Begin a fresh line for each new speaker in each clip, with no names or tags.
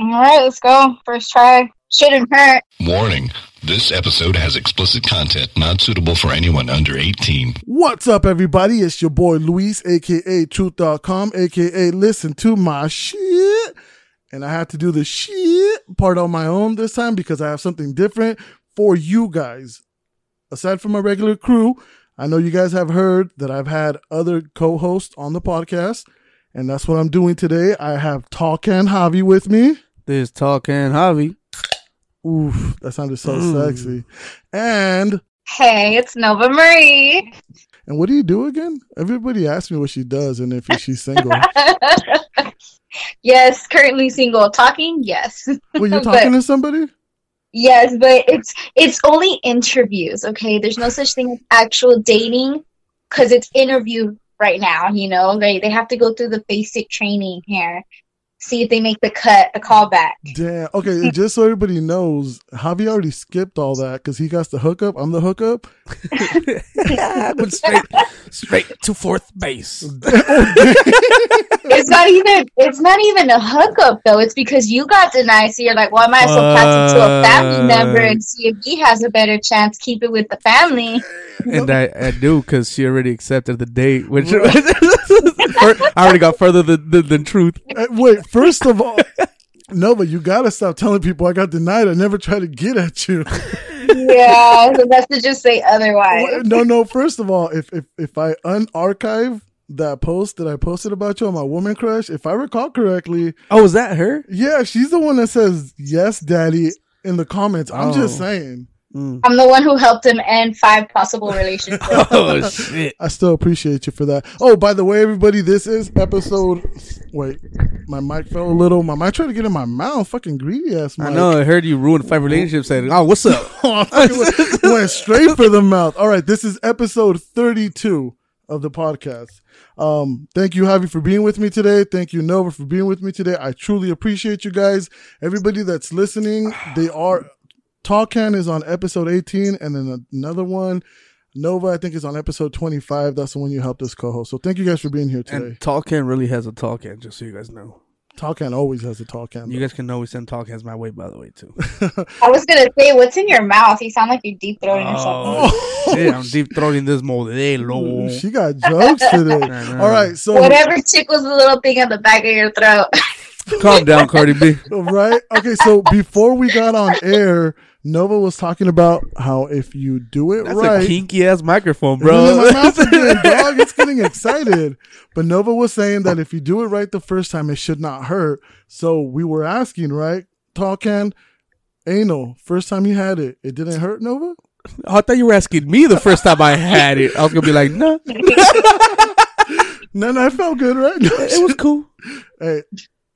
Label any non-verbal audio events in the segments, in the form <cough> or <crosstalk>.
All right, let's go. First try. Shouldn't hurt.
Warning this episode has explicit content not suitable for anyone under 18.
What's up, everybody? It's your boy Luis, aka Truth.com, aka Listen to My Shit. And I have to do the shit part on my own this time because I have something different for you guys. Aside from my regular crew, I know you guys have heard that I've had other co hosts on the podcast, and that's what I'm doing today. I have Talkan Javi with me.
This talking Javi.
Oof, that sounded so
Mm.
sexy. And
Hey, it's Nova Marie.
and what do you do again? Everybody asks me what she does and if she's single. <laughs>
yes, currently single. Talking, yes.
well, you're <laughs>
But-
talking to somebody?
Yes, but it's it's only interviews, okay? There's no such thing as actual dating because it's interview right now, you know? They they have to go through the basic training here. See if they make the cut, the callback.
Damn. Okay, <laughs> just so everybody knows, Javi already skipped all that because he got the hookup. I'm the hookup. <laughs>
Went straight, straight to fourth base. <laughs>
It's not even it's not even a hookup though. It's because you got denied, so you're like, well, I might as well pass it to a family member and see if he has a better chance. Keep it with the family.
And I, I do because she already accepted the date, which I already got further than, than, than truth.
Uh, Wait, first of all, <laughs> Nova, you gotta stop telling people I got denied. I never tried to get at you.
Yeah, <laughs> the messages say otherwise.
No, no. First of all, if if if I unarchive that post that I posted about you on my woman crush, if I recall correctly,
Oh, is that her?
yeah, she's the one that says yes, daddy in the comments. I'm just
Oh.
saying.
Mm.
I'm the one who helped him end five possible <laughs> relationships.
Oh shit!
I still appreciate you for that. Oh, by the way, everybody, this is episode. Wait, my mic fell a little. My mic tried to get in my mouth. Fucking greedy ass mic.
I know. I heard you ruined five relationships. Said, "Oh, what's up?" <laughs>
Oh, went, went straight for the mouth. All right, this is episode 32 of the podcast. Um, thank you, Javi, for being with me today. Thank you, Nova, for being with me today. I truly appreciate you guys. Everybody that's listening, they are. Talkan is on episode 18, and then another one, Nova, I think, is on episode 25. That's the one you helped us co host. So thank you guys for being here today.
And Talkan really has a Talkan, just so you guys know.
Talkan always has a Talkan.
You guys can always send Talkans my way, by the way, too. <laughs>
I was gonna say, what's in your mouth? You sound like you're deep throating or something.
Oh, shit, <laughs> I'm deep throating this modelo.
she got jokes today.
I.
All right, so
Whatever tickles the little thing at the back of your throat.
Calm down, Cardi B. <laughs>
right? Okay, so before we got on air, Nova was talking about how if you do it
That's
right,
a kinky ass microphone,
Isn't my
bro.
mouth again, <laughs> dog. It's getting excited. But Nova was saying that if you do it right the first time, it should not hurt. So we were asking, right? Talkan, anal, first time you had it, it didn't hurt, Nova?
Oh, I thought you were asking me the first time I had it. I was gonna be like, no,
No, no, it felt good, right?
it was cool. <laughs>
hey,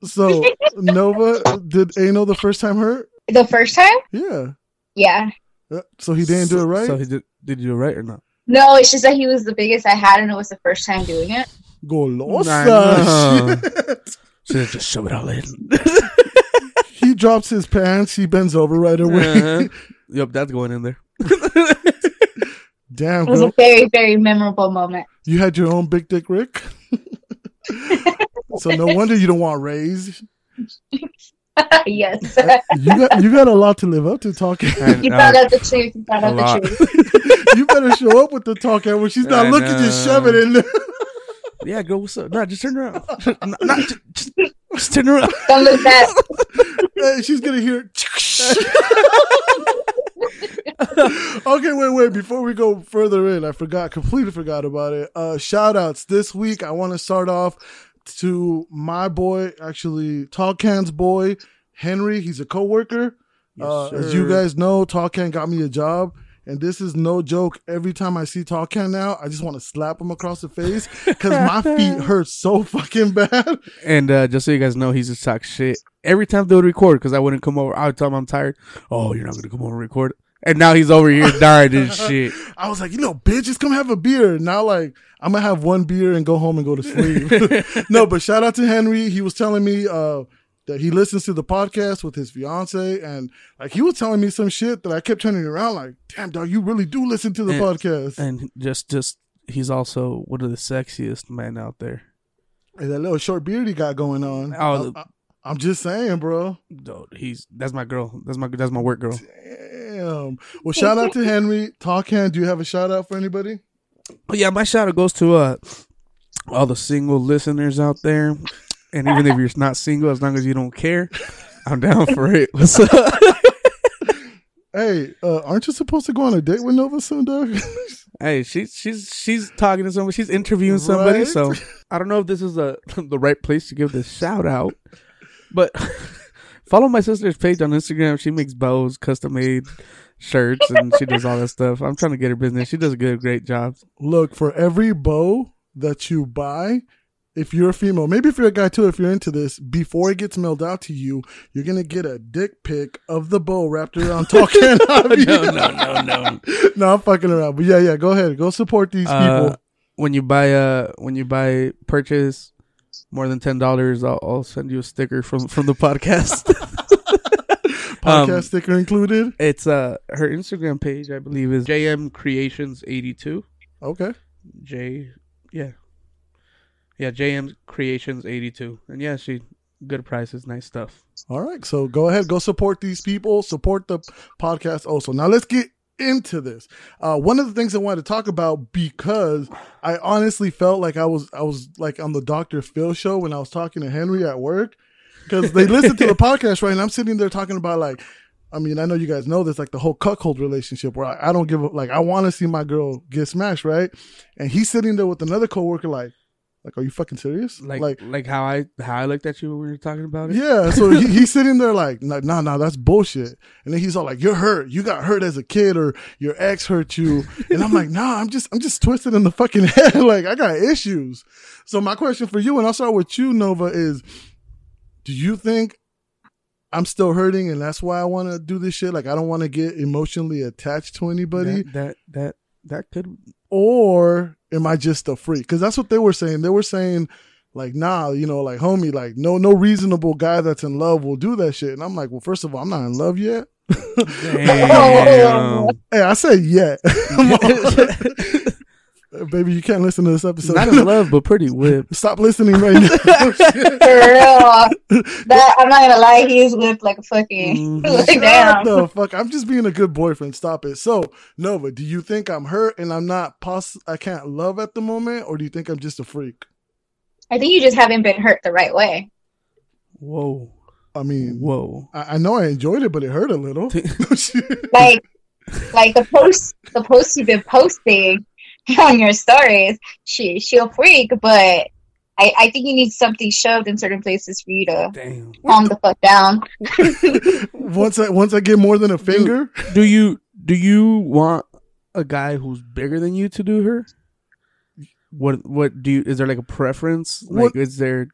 so Nova, did anal the first time hurt?
The first time?
Yeah.
Yeah.
Uh, So he didn't do it right?
So he did. Did you do it right or not?
No, it's just that he was the biggest I had, and it was the first time doing it.
I
Golosa.
know.
Shit. <laughs>
Should have just shove it all in. <laughs>
he drops his pants. He bends over right away.
Uh-huh. <laughs> Yep, that's going in there.
Damn,
It was
girl.
a very, very memorable moment.
You had your own big dick Rick. so no wonder you don't want raised.
Yes. <laughs>
You got you got a lot to live up to talking.
And,
you
uh,
found out the truth. You found
a
out
lot.
the truth. <laughs>
you better show up with the talk when she's not
I
looking, just shove it in <laughs> there.
yeah, girl, what's up? No, just turn around. no, no, just, just, just turn around.
Don't look back.
Hey, she's gonna hear. okay, wait, wait. Before we go further in, I forgot, completely forgot about it. Uh, shout outs this week. I want to start off to my boy, actually, Talkan's boy, Henry. He's a coworker.
Yes,
uh, as you guys know, Talkan got me a job. And this is no joke. Every time I see Talkan now, I just want to slap him across the face because my <laughs> feet hurt so fucking bad.
And uh, just so you guys know, he's just talk shit every time they would record because I wouldn't come over. I would tell him I'm tired. Oh, you're not gonna come over and record. And now he's over here dying and <laughs> shit.
I was like, you know, bitch, just come have a beer. Now, like, I'm gonna have one beer and go home and go to sleep. <laughs> no, but shout out to Henry. He was telling me uh, that he listens to the podcast with his fiance, and like he was telling me some shit that I kept turning around, like, damn, dog, you really do listen to the
And-
podcast.
And just, just he's also one of the sexiest men out there.
And that little short beard he got going on.
Oh,
I, I'm just saying, bro.
Dude, he's that's my girl. That's my that's my work girl.
Damn. Well, shout out to Henry. Talk hand. Do you have a shout out for anybody?
Oh yeah, my shout out goes to uh all the single listeners out there. And even if you're not single, as long as you don't care, I'm down for it. What's <laughs> up? <laughs>
Hey, uh, aren't you supposed to go on a date with Nova soon, dog? <laughs>
Hey, she's she's she's talking to somebody. She's interviewing somebody.
Right?
So I don't know if this is the the right place to give this shout out, but follow my sister's page on Instagram. She makes bows, custom made shirts, and she does all that stuff. I'm trying to get her business. She does a good, great job.
Look, for every bow that you buy, if you're a female, maybe if you're a guy too, if you're into this, before it gets mailed out to you, you're gonna get a dick pic of the bow wrapped around <laughs> talking.
no, no, no, no.
no, I'm fucking around. But yeah, yeah, go ahead, go support these
Uh,
people.
when you buy uh when you buy purchase more than ten dollars, I'll, I'll send you a sticker from from the podcast. <laughs>
Podcast
um,
sticker included.
it's uh her Instagram page, I believe, is JM Creations eighty two.
Okay.
J, yeah, yeah, JM Creations eighty two, and yeah, she good prices, nice stuff.
All right. So go ahead, go support these people, support the podcast also. Now let's get into this. Uh, one of the things I wanted to talk about because I honestly felt like I was I was like on the Dr. Phil show when I was talking to Henry at work because they listen to the <laughs> podcast right, and I'm sitting there talking about like. I mean, I know you guys know this, like the whole cuckold relationship where I, I don't give a, like, I want to see my girl get smashed, right? And he's sitting there with another coworker, like, like, are you fucking serious?
Like like, like how I how I looked at you when we were talking about it.
Yeah, so he, <laughs> he's sitting there like, nah, nah, nah, that's bullshit. And then he's all like, "You're hurt. You got hurt as a kid, or your ex hurt you." And I'm like, "Nah, I'm just, I'm just twisted in the fucking <laughs> head. like, I got issues." So my question for you, and I'll start with you, Nova, is: Do you think I'm still hurting, and that's why I want to do this shit? Like, I don't want to get emotionally attached to anybody,
That, that that that could
or am I just a freak? Because that's what they were saying. They were saying like, nah, you know, like homie, like no, no reasonable guy that's in love will do that shit. And I'm like, well, first of all, I'm not in love yet. <laughs>
damn. <laughs>
Hey, I said yet. <laughs> Baby, you can't listen to this episode.
Not in <laughs> love, but pretty whipped.
Stop listening right now. <laughs>
For real. That I'm not gonna lie, he's whipped like a fucking
Mhm. <laughs>
like
Shut
damn.
the fuck. I'm just being a good boyfriend. Stop it. So, Nova, do you think I'm hurt and I'm not poss- I can't love at the moment, or do you think I'm just a freak?
I think you just haven't been hurt the right way.
Whoa,
I mean,
whoa.
I, I know I enjoyed it, but it hurt a little.
Like like the post the post you've been posting <laughs> on your stories, she she'll freak, but I, I think you need something shoved in certain places for you to
Damn.
calm the fuck down. <laughs>
once I once I get more than a finger,
Do you do you want a guy who's bigger than you to do her? What what do you? Is there like a preference? Like,
What-
is there?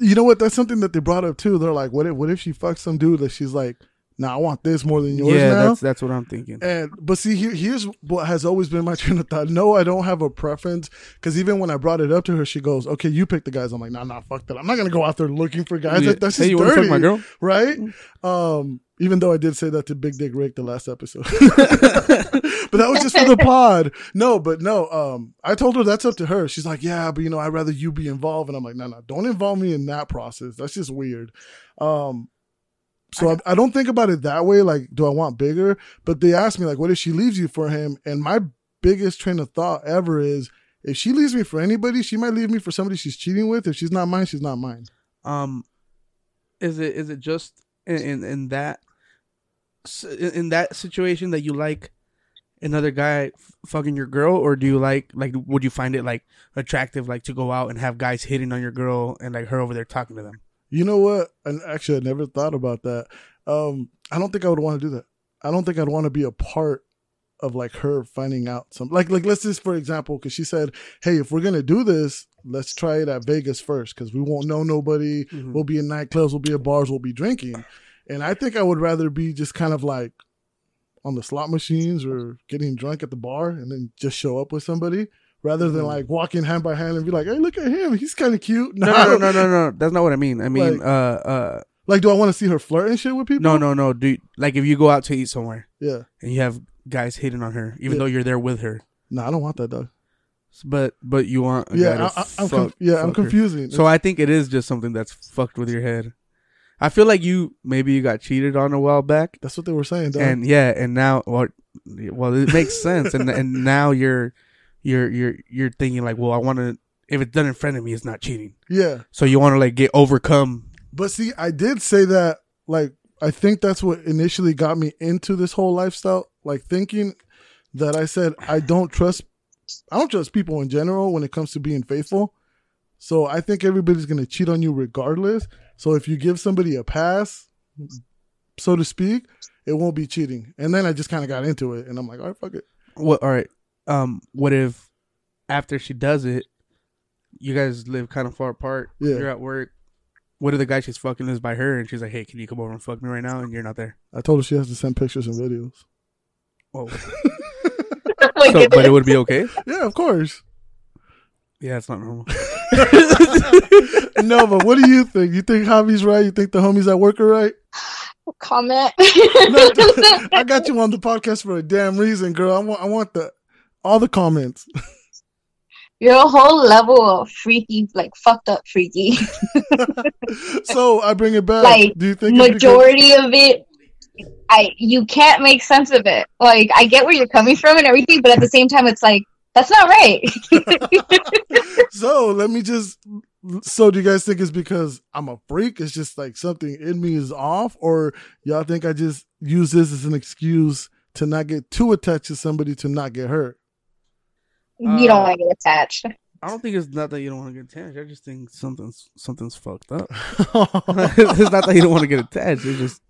you know what? That's something that they brought up too. They're like, what if what if she fucks some dude that she's like, nah, I want this more than yours
yeah,
now.
that's that's what I'm thinking.
And but see, here, here's what has always been my <laughs> train of thought. No, I don't have a preference because even when I brought it up to her, she goes, "Okay, you pick the guys." I'm like, "Nah, nah, fuck that. I'm not gonna go out there looking for guys.
Yeah.
That, that's
hey,
just
you
dirty,
fuck my girl?
right?" Um, even though I did say that to Big Dick Rick the last episode, <laughs> <laughs> but that was just for the pod. No, but no. Um, I told her that's up to her. She's like, "Yeah, but you know, I'd rather you be involved." And I'm like, "No, no, don't involve me in that process. That's just weird." Um, so I, I don't think about it that way. Like, do I want bigger? But they asked me, like, what if she leaves you for him? And my biggest train of thought ever is, if she leaves me for anybody, she might leave me for somebody she's cheating with. If she's not mine, she's not mine.
Um, is it is it just in in, in that in, that situation that you like another guy f- fucking your girl, or do you like like would you find it like attractive like to go out and have guys hitting on your girl and like her over there talking to them?
You know what? And actually, I never thought about that. Um, I don't think I would want to do that. I don't think I'd want to be a part of like her finding out some like like let's just for example because she said, "Hey, if we're gonna do this, let's try it at Vegas first because we won't know nobody.
Mhm.
We'll be in nightclubs, we'll be at bars, we'll be drinking." And I think I would rather be just kind of like on the slot machines or getting drunk at the bar and then just show up with somebody rather than
Mhm.
like walking hand by hand and be like, "Hey, look at him, he's kind of cute." <laughs>
No, no, no, no, no. That's not what I mean. I mean,
Like-
uh, uh,
Like, do I want to see her flirt and shit with people?
no, no, no. Do like if you go out to eat somewhere
Yeah.
and you have guys hitting on her, even though you're there with her.
No, I don't want that dog.
but but you want
Yeah, I,
to
I, I'm
fuck-
conf- yeah, I'm confusing.
So I think it is just something that's fucked with your head. I feel like you maybe you got cheated on a while back,
that's what they were saying. Dog.
and yeah, and now well, well it makes sense, and and now you're you're you're you're thinking like, well, I want to if it's done in front of me, it's not cheating.
yeah,
So you want to like get overcome.
but see, I did say that. Like, I think that's what initially got me into this whole lifestyle. Like thinking that I said I don't trust. I don't trust people in general when it comes to being faithful. So I think everybody's gonna cheat on you regardless. So if you give somebody a pass, so to speak, it won't be cheating. And then I just kind of got into it, and I'm like, all right, fuck it.
What? All right. Um. What if after she does it, you guys live kind of far apart?
Yeah.
You're at work. What if the guy she's fucking is by her, and she's like, "Hey, can you come over and fuck me right now?" And you're not there.
I told her she has to send pictures and videos.
Whoa. <laughs>
Oh
so, but it would be okay.
Yeah, of course.
Yeah, it's not normal. <laughs>
no, but what do you think? You think Javi's right? You think the homies at work are right?
Comment.
No, <laughs> I got you on the podcast for a damn reason, girl. I want, I want the all the comments. <laughs>
You're whole level of freaky, like fucked up freaky. <laughs>
so I bring it back.
Like,
do you think it's because-
Majority of it, I you can't make sense of it. Like I get where you're coming from and everything, but at the same time, it's like that's not right. <laughs>
so let me just. So do you guys think it's because I'm a freak? It's just like something in me is off, or y'all think I just use this as an excuse to not get too attached to somebody to not get hurt?
You don't
Uh,
want to get attached.
I don't think it's not that you don't want to get attached. I just think something's something's fucked up. <laughs> <laughs> it's not that you don't want to get attached. It's just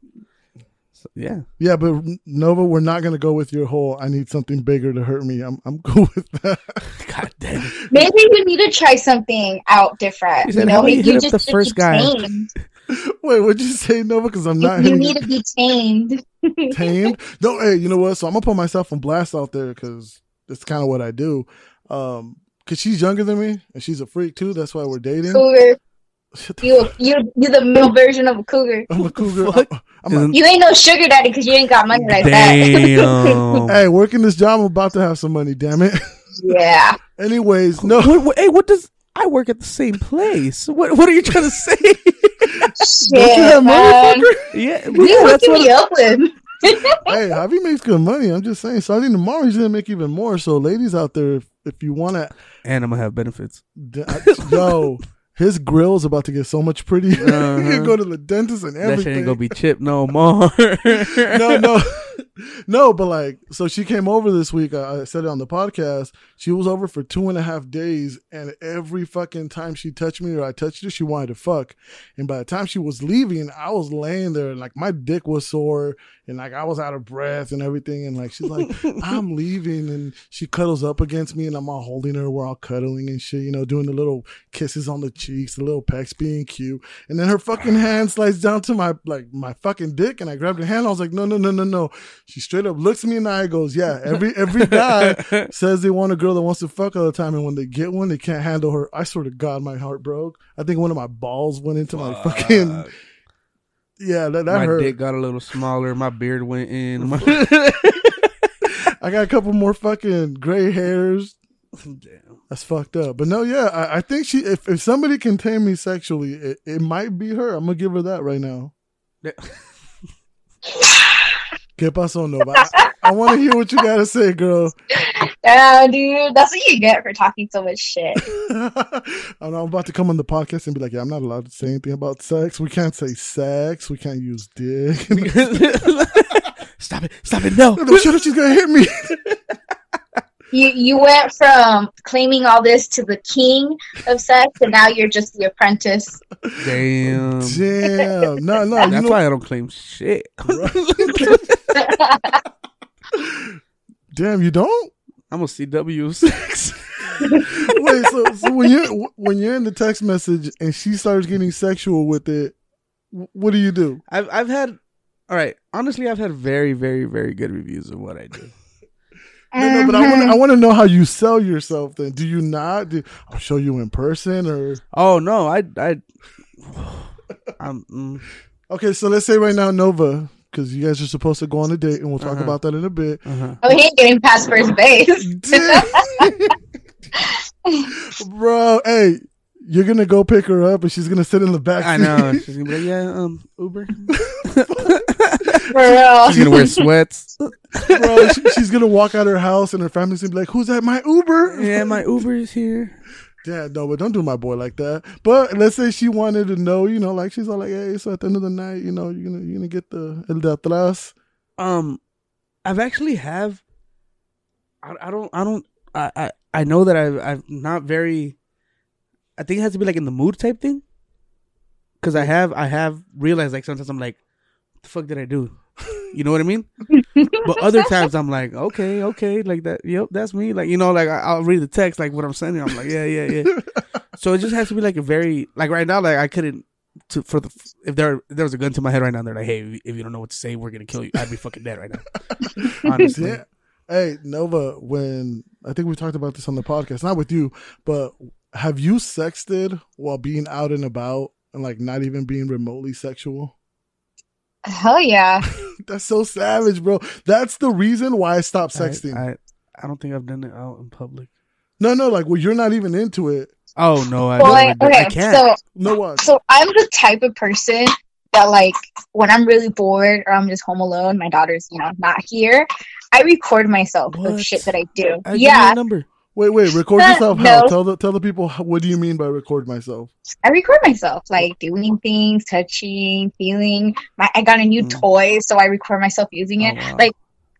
so- yeah.
Yeah, but Nova, we're not gonna go with your whole. I need something bigger to hurt me. I'm I'm <laughs> cool with that.
God damn it.
Maybe you need to try something out different.
She said,
you know,
you
you
up the first guy?"
tamed.
Wait, what'd you say, Nova? Because I'm not
You, you
hitting
need to be tamed.
tamed. No, hey, you know what? So I'm gonna put myself on blast out there because that's kind of what I do. Um, cause she's younger than me and she's a freak too. That's why we're dating.
Cougar.
The
You
fuck-
you you the male version of a cougar.
I'm a cougar. I'm, I'm like,
You ain't no sugar daddy because you ain't got money like that.
Damn. <laughs>
hey, working this job, I'm about to have some money. Damn it.
yeah. <laughs>
Anyways, no.
What, what- hey, what does I work at the same place? What What are you trying to say?
Don't you
Shit,
have money,
man.
fucker?
yeah,
What are you
yeah, that's
hooking
what.
me up with? <laughs>
hey, Javi makes good money. I'm just saying. Starting tomorrow, he's gonna make even more. So, ladies out there, if, if you want to,
And I'm gonna have benefits.
yo, his grill's about to get so much prettier. <laughs> you
Uh-huh.
can go to the dentist and
That shit ain't gonna be chipped no more. <laughs>
no, no, <laughs> no. But like, so she came over this week. I, I said it on the podcast. She was over for two and a half days, and every fucking time she touched me or I touched her, she wanted to fuck. And by the time she was leaving, I was laying there, and like my dick was sore, and like I was out of breath and everything. And like she's like, <laughs> "I'm leaving," and she cuddles up against me, and I'm all holding her. We're all cuddling and shit, you know, doing the little kisses on the cheeks, the little pecks, being cute. And then her fucking hand slides down to my like my fucking dick, and I grabbed her hand. I was like, "No, no, no, no, no." She straight up looks me in the eye, goes, "Yeah." Every every guy <laughs> says they want a girl that wants to fuck all the time, and when they get one, they can't handle her. I swear to God, my heart broke. I think one of my balls went into my fucking. Yeah, that, that
my
hurt.
dick got a little smaller. My beard went in. <laughs> My-
I got a couple more fucking gray hairs.
Damn.
That's fucked up. But no, yeah, I, I think she. If, if somebody can tame me sexually, it, it might be her. I'm gonna give her that right now. <laughs> ¿Qué pasó, Nova? I, I want to hear what you gotta say, girl. <laughs>
Yeah, dude. That's what you get for talking so much shit. <laughs>
I'm about to come on the podcast and be like, yeah, I'm not allowed to say anything about sex. We can't say sex. We can't use dick. <laughs>
stop it! Stop it! No.
no, shut up. She's gonna hit me.
You you went from claiming all this to the king of sex, and now you're just the apprentice.
Damn.
Damn. No, no. You
That's
know,
why I don't claim shit. <laughs>
damn, you don't.
I'm a CW six. <laughs>
Wait, so, so when you're when you're in the text message and she starts getting sexual with it, what do you do?
I've I've had. All right. Honestly, I've had very, very, very good reviews of what I do.
No, no, but I want I want to know how you sell yourself. Then do you not? Do, I'll show you in person or
Oh no, I I. I'm. Mm,
okay. So let's say right now, Nova, because you guys are supposed to go on a date, and we'll talk
Uh-huh.
about that in a bit.
uh-huh.
Oh, he ain't getting past first base. <laughs>
Bro, hey, you're gonna go pick her up and she's gonna sit in the back.
I know. <laughs> She's gonna be like, yeah, um, Uber. <laughs>
For real.
She's gonna wear sweats.
Bro, she, she's gonna walk out her house and her family's gonna be like, "Who's at my Uber?"
Yeah, my Uber is here.
Yeah, no, but don't do my boy like that. But let's say she wanted to know, you know, like she's all like, "Hey, so at the end of the night, you know, you're gonna you're gonna get the el de atrás."
Um, I've actually have. I, I don't. I don't. I, I. I know that I've. I'm not very. I think it has to be like in the mood type thing. Because I have. I have realized like sometimes I'm like, what the fuck did I do? You know what I mean? but other <laughs> times I'm like, okay, okay, like that. Yep, that's me. Like you know, like I, I'll read the text, like what I'm sending. I'm like, yeah, yeah, yeah. <laughs> so it just has to be like a very like right now, like I couldn't. To, for the if there if there was a gun to my head right now, they're like, hey, if you don't know what to say, we're gonna kill you. I'd be fucking dead right now. <laughs> Honestly,
Yeah. Hey, Nova, when I think we talked about this on the podcast, not with you, but have you sexted while being out and about and like not even being remotely sexual?
Hell yeah. <laughs>
That's so savage, bro. That's the reason why I stopped sexting.
I, I, I don't think I've done it out in public.
no, no, like well, you're not even into it.
Oh no, I,
Well,
never
like,
did. I
okay,
can't.
so
No what?
so I'm the type of person that like when I'm really bored or I'm just home alone, my daughter's you know not here. I record myself
What?
with shit that I do.
I give you
yeah,
a number.
Wait, wait. Record yourself. How?
no.
Tell the tell the people what do you mean by record myself?
I record myself like doing things, touching, feeling. My I got a new
Mm.
toy, so I record myself using it.
Oh, wow.
Like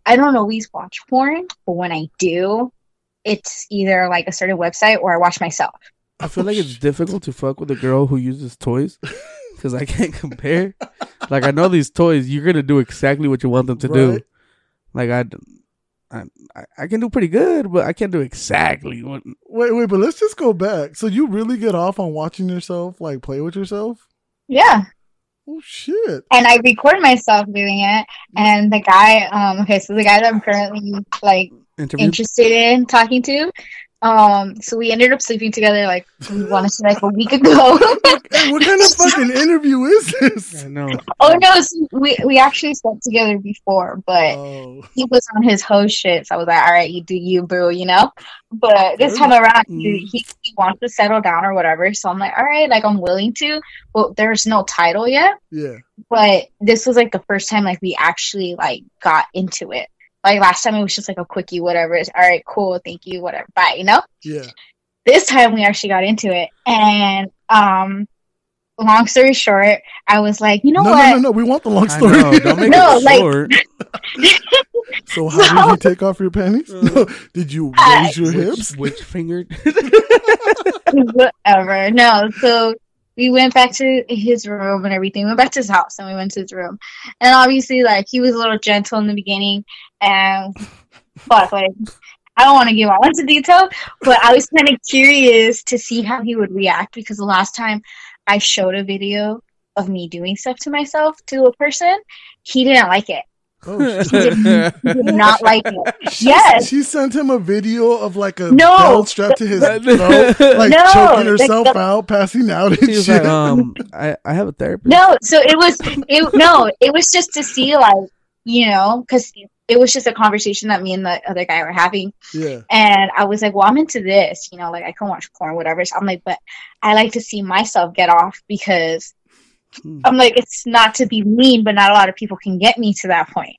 I don't always watch porn, but when I do, it's either like a certain website or I watch myself.
I feel like it's <laughs> difficult to fuck with a girl who uses toys because I can't compare. like I know these toys, you're gonna do exactly what you want them to do. Like I, I, I- I can do pretty good, but I can't do exactly what.
Wait, wait, but let's just go back. So you really get off on watching yourself like play with yourself?
Yeah.
Oh shit!
and I record myself doing it. And the guy, um, okay, so the guy that I'm currently like
Interview.
interested in talking to, um, so we ended up sleeping together like we wanted to like a week ago.
Hey, <laughs> what <laughs> kind of fucking interview is this?
I know.
oh no, so we we actually slept together before, but
Oh,
he was on his host shit. So I was like, all right, you do you, boo, you know. But this time around, he,
Mm.
he he wants to settle down or whatever. So I'm like, all right, like I'm willing to. Well, there's no title yet.
yeah.
but this was like the first time like we actually like got into it. Like last time it was just like a quickie, whatever. It's all right, cool, thank you, whatever, bye, you know.
Yeah.
This time we actually got into it, and um, long story short, I was like, you know
no,
what?
no, no, no. We want the long story.
know. Don't make <laughs>
No,
it
like-
short. <laughs>
so how did you take off your panties? No. <laughs> Did you
Uh,
raise your
Which,
hips?
which fingered?
whatever. No, so we went back to his room and everything. We went back to his house and we went to his room. And obviously, like, he was a little gentle in the beginning. And <laughs> fuck, like, I don't want to give all into detail, but I was kind of curious to see how he would react because the last time I showed a video of me doing stuff to myself to a person, he didn't like it.
Oh,
He
shit.
did, did not <laughs> like it.
She,
Yes.
she sent him a video of like a
No.
belt strapped to his
The-
throat, <laughs> like
No,
choking herself
the-
out, passing out and
She
shit.
like, um, <laughs> I, I have a therapist.
No, so it was it no, it was just to see like you know because it was just a conversation that me and the other guy were having,
yeah.
and I was like, well, I'm into this, you know, like I can watch porn, whatever. So I'm like, but I like to see myself get off because
Hmm.
I'm like, it's not to be mean, but not a lot of people can get me to that point.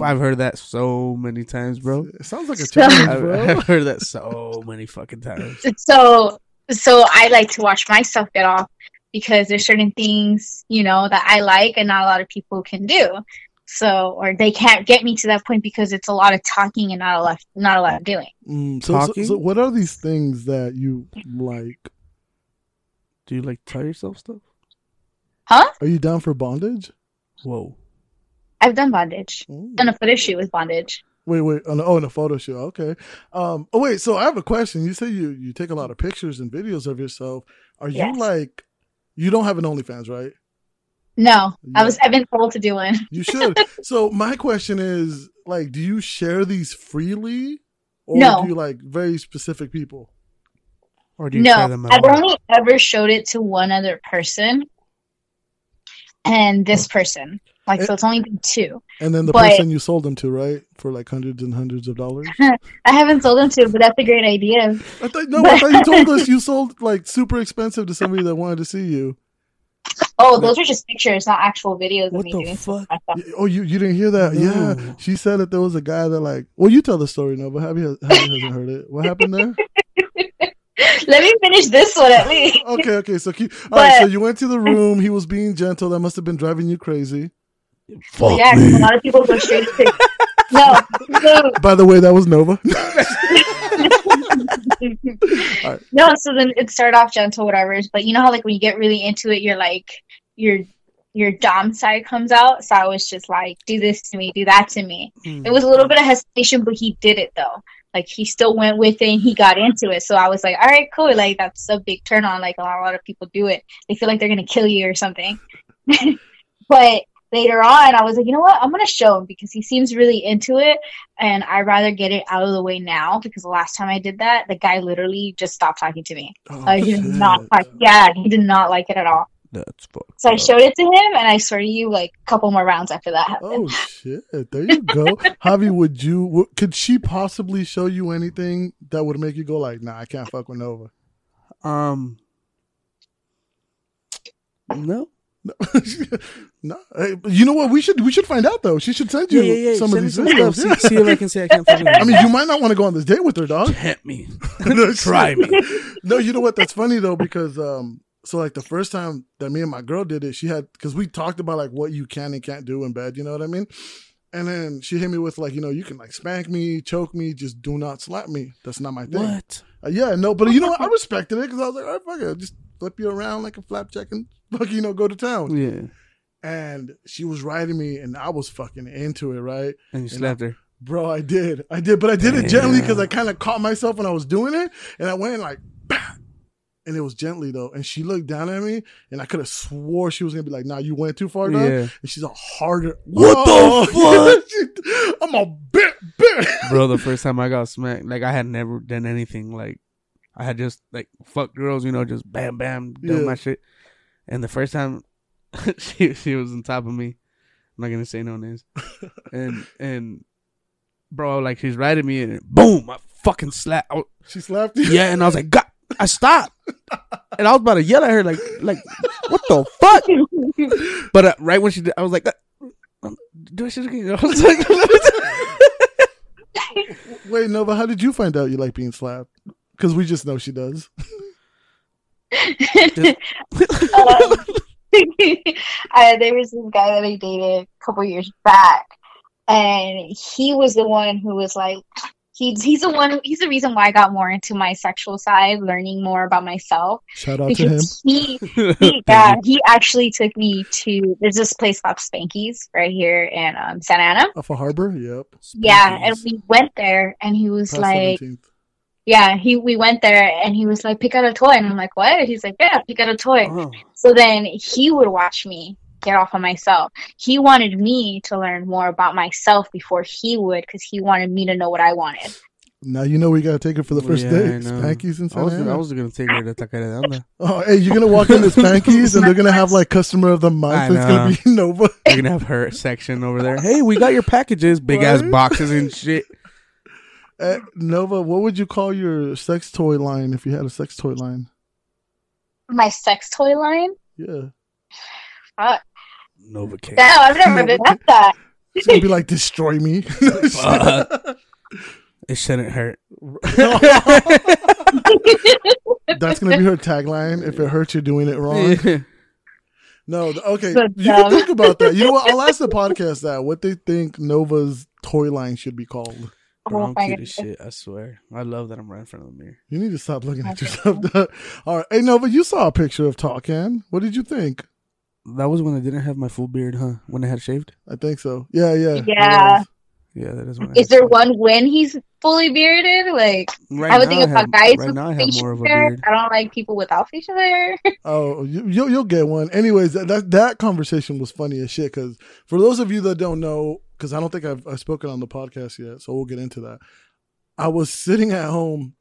I've heard that so many times, bro.
It sounds like a
So-
challenge,
I've,
bro.
I've heard that so many fucking times. <laughs>
So so I like to watch myself get off because there's certain things you know that I like and not a lot of people can do. So or they can't get me to that point because it's a lot of talking and not a lot not a lot of doing.
Mm, so, so,
Talking?
so, what are these things that you like?
Do you like tell yourself stuff?
Are you down for bondage?
Whoa.
I've done bondage.
Oh.
And a photo shoot with bondage.
Wait, wait. Oh, no, oh, in a photo shoot. Okay. Um. Oh, wait. So I have a question. You say you you take a lot of pictures and videos of yourself. Are you
Yes.
like? You don't have an OnlyFans, right?
No, I was I've been told to do one. <laughs>
You should. <laughs> so my question is, like, do you share these freely, or
No.
do you like very specific people?
Or do you
No,
them
I've
out?
only ever showed it to one other person. And this person. Like, so eh, it's only been two.
And then the
But-
person you sold them to, right? For like hundreds and hundreds of dollars. <laughs>
I haven't sold them to, but that's a great idea.
I thought no, I thought you told us you sold like super expensive to somebody that wanted to see you.
Oh, those are just pictures, not actual videos of
What
me
the
doing
fuck?
Oh, you you didn't hear that?
No.
Yeah, she said that there was a guy that like. Well, you tell the story, no, but Javi, has, hasn't heard it. What happened there? <laughs> <laughs>
Let me finish this one at least. <laughs>
Okay, okay. So, keep, all right. So you went to the room. He was being gentle. That must have been driving you crazy.
Fuck
yeah, 'cause a lot of people go straight to no. no. <laughs>
By the way, that was Nova. Alright.
No, so then it started off gentle, whatever. But you know how like when you get really into it, you're like your your dom side comes out. So I was just like, do this to me, do that to me.
Mm.
It was a little bit of hesitation, but he did it though. Like he still went with it and he got into it. So I was like, all right, cool. Like that's a big turn on. Like a lot, a lot of people do it. They feel like they're gonna kill you or something. <laughs> but later on, I was like, you know what? I'm gonna show him because he seems really into it, and I'd rather get it out of the way now because the last time I did that, the guy literally just stopped talking to me.
Oh,
Like he did not like, yeah, he did not like it at all.
That's fucked.
So I showed it to him, and I swear to you, like a couple more rounds after that happened.
Oh shit! There you go, <laughs> Javi. Would you? Could she possibly show you anything that would make you go like, "Nah, I can't fuck with Nova"?
Um. No.
No, <laughs> no. Hey, you know what? We should we should find out though. She should send you
Yeah, yeah, yeah.
some
Send
of these
some
videos.
stuff. See, see if I can say I can't fuck <laughs>
I mean, you might not want to go on this date with her, dog.
tempt me.
No,
Try me.
No, you know what? That's funny though because um, so like the first time that me and my girl did it, she had because we talked about like what you can and can't do in bed. You know what I mean? And then she hit me with like, you know, you can like spank me, choke me, just do not slap me. That's not my thing.
What?
Uh, yeah, no, but you know what? I <laughs> respected it because I was like, all right, fuck it, I'll just flip you around like a flapjack and <laughs> fuck, you know, go to town.
Yeah.
And she was riding me, and I was fucking into it, right?
And you
And
slapped her.
Bro, I did. I did, but I did it gently because I kind of caught myself when I was doing it, and I went like! And it was gently though. And she looked down at me, and I could have swore she was gonna be like, "Nah, you went too far, dog."
Yeah.
And she's a harder.
What the
fuck? <laughs> I'm a bit, bit.
Bro, the <laughs> first time I got smacked, like I had never done anything. Like I had just like fuck girls, you know, just bam, bam, done
Yeah.
my shit. And the first time <laughs> she she was on top of me, I'm not gonna say no names. and and bro, like she's riding me, and boom, I fucking slap.
She slapped you.
yeah, and I was like, God, I stopped, and I was about to yell at her, like, like, what the fuck? But uh, right when she did, I was like, uh, um, do I shit again? <laughs> I was like, <laughs>
Wait, Nova, how did you find out you like being slapped? Because we just know she does.
Um, <laughs> uh, there was this guy that I dated a couple years back, and he was the one who was like, he's he's the one. He's the reason why I got more into my sexual side, learning more about myself.
Shout out to him.
He, <laughs> he, yeah, he actually took me to. There's this place called Spanky's right here in um, Santa Ana.
Off a harbor? Yep.
Yeah, and we went there, and he was
Past
like,
17th.
yeah, he we went there, and he was like, pick out a toy, and I'm like, what? He's like, yeah, pick out a toy.
oh,
So then he would watch me get off on myself. He wanted me to learn more about myself before he would, because he wanted me to know what I wanted.
Now you know we gotta take her for the first
Yeah, I
date. Spankies and
I was,
Santa Ana.
I was gonna take her to Tacara de <laughs>
Oh, hey, you're gonna walk into Spankies and they're gonna have like customer of the month.
I
It's gonna be <laughs> Nova.
They're gonna have her section over there. Hey, we got your packages, <laughs> big ass boxes and shit.
Uh, Nova, what would you call your sex toy line if you had a sex toy line?
My sex toy line?
Yeah,
Fuck.
Nova K.
No, I've never been at that.
it's gonna be like destroy me.
Fuck. <laughs> It shouldn't hurt. <laughs>
That's gonna be her tagline. If it hurts, you're doing it wrong. <laughs> No, okay.
Good
You can
job.
think about that. You know what? I'll ask the podcast that what they think Nova's toy line should be called.
Bro,
Oh
I'm cute as shit. I swear. I love that I'm right in front of the mirror.
You need to stop looking at yourself. All right. Hey Nova, you saw a picture of Talkan. What did you think?
That was when I didn't have my full beard, huh? When I had shaved.
I think so. Yeah, yeah.
Yeah.
Yeah, that is when. I
Is there
shaved.
one when he's fully bearded? Like,
Right
I would
now
think about
have-
guys
Right
with
now, I have
facial
more of a
hair.
beard.
I don't like people without facial hair. <laughs>
Oh, you, you'll you'll get one. Anyways, that that, that conversation was funny as shit. Because for those of you that don't know, because I don't think I've, I've spoken on the podcast yet, so we'll get into that. I was sitting at home,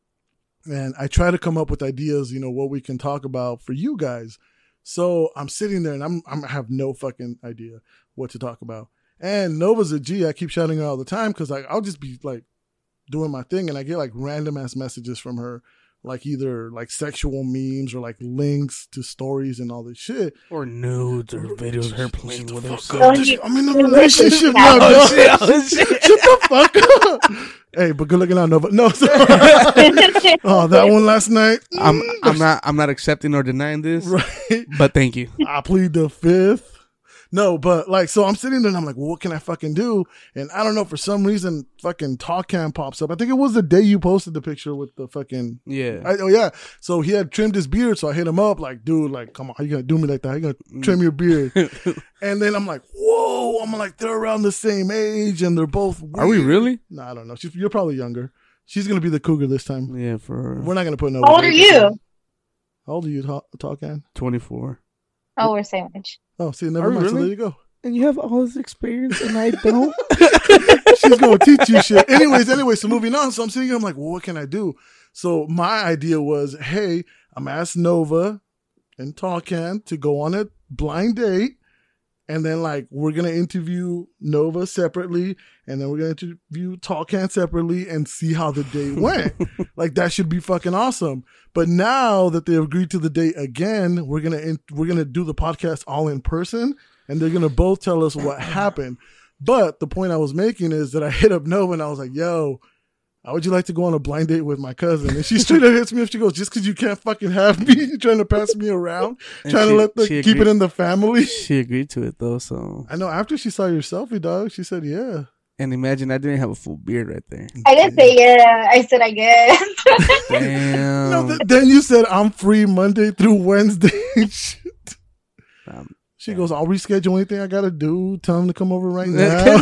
and I try to come up with ideas. You know what we can talk about for you guys. So I'm sitting there and I'm, I'm I have no fucking idea what to talk about. And Nova's a G. I keep shouting her all the time because like I'll just be like doing my thing and I get like random ass messages from her, like either like sexual memes or like links to stories and all this shit.
Or nudes or videos of her playing with
Fuck
herself.
I'm in a relationship now. Dog.
shit, <laughs> shit.
Shut the fuck up. <laughs> hey, but good looking out, Nova. No, <laughs> so- <laughs> oh, that one last night.
I'm I'm mm. not I'm not accepting or denying this, <laughs>
right.
but thank you.
I plead the fifth. No, but like, so I'm sitting there and I'm like, well, what can I fucking do? And I don't know, for some reason, fucking Talk Cam pops up. I think it was the day you posted the picture with the fucking,
Yeah.
I, oh yeah. So he had trimmed his beard. So I hit him up like, dude, like, come on, how you gonna do me like that? How you gonna mm. trim your beard? <laughs> and then I'm like, whoa, I'm like, they're around the same age and they're both.
Are we really?
No, I don't know. She's, you're probably younger. She's gonna be the cougar this time.
Yeah, for her.
We're not gonna put no.
How old are you?
How old are you, Talk, Talk Cam?
24.
Oh, we're same age.
Oh, see, never
Are
mind. So there you go.
And you have all this experience and I <laughs> don't? <laughs>
she's gonna teach you shit. Anyways, anyway, so moving on. So I'm sitting here, I'm like, well, what can I do? So my idea was, hey, I'm asked Nova and Talkan to go on a blind date. And then like we're gonna interview Nova separately, and then we're gonna interview Talkan separately and see how the day <laughs> went. like that should be fucking awesome. But now that they've agreed to the date again, we're gonna in, we're gonna do the podcast all in person, and they're gonna both tell us what happened. But the point I was making is that I hit up Nova and I was like, "Yo, how would you like to go on a blind date with my cousin?" And she straight up hits me up. She goes, "Just because you can't fucking have me, you're <laughs> trying to pass me around,
And
trying
she-
to let the
she
keep it in the family."
She agreed to it though, so.
I know. After she saw your selfie, dog, she said, "Yeah."
And imagine I didn't have a full beard right there.
I didn't say yeah. I said I guess. <laughs>
Damn.
No, th- then you said I'm free Monday through Wednesday. <laughs> Shit.
Um,
She goes, I'll reschedule anything I gotta do. Tell him to come over right now.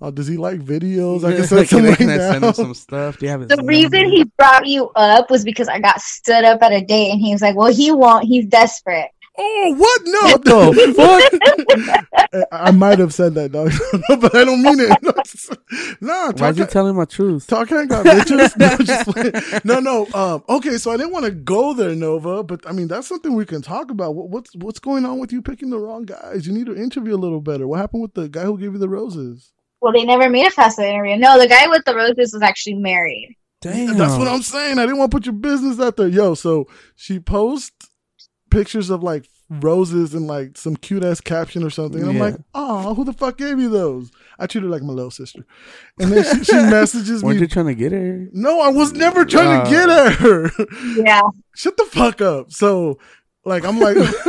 Oh, does he like videos? I <laughs> can send some
can, I-
right
can I send him some stuff? Do you have
the reason
number?
he brought you up was because I got stood up at a date, and he was like, "Well, he won't. He's desperate."
Oh, what? No,
What the fuck? <laughs>
I, I might have said that, dog, <laughs> but I don't mean it. no,
Why'd
talk,
you tell him my truth?
talk got bitches. No, just no, no. Um, okay, so I didn't want to go there, Nova, but I mean that's something we can talk about. What, what's what's going on with you picking the wrong guys? You need to interview a little better. What happened with the guy who gave you the roses?
Well, they never made a past the interview. No, the guy with the roses was actually married.
Damn.
That's what I'm saying. I didn't want to put your business out there. Yo, so she posts pictures of like roses and like some cute ass caption or something. And I'm like, oh, who the fuck gave you those? I treat her like my little sister. And then she, she <laughs> messages
Weren't
me.
you trying to get her?
No, I was never trying to
Uh.
get at her.
Yeah. <laughs>
Shut the fuck up. So, like, I'm like, <laughs>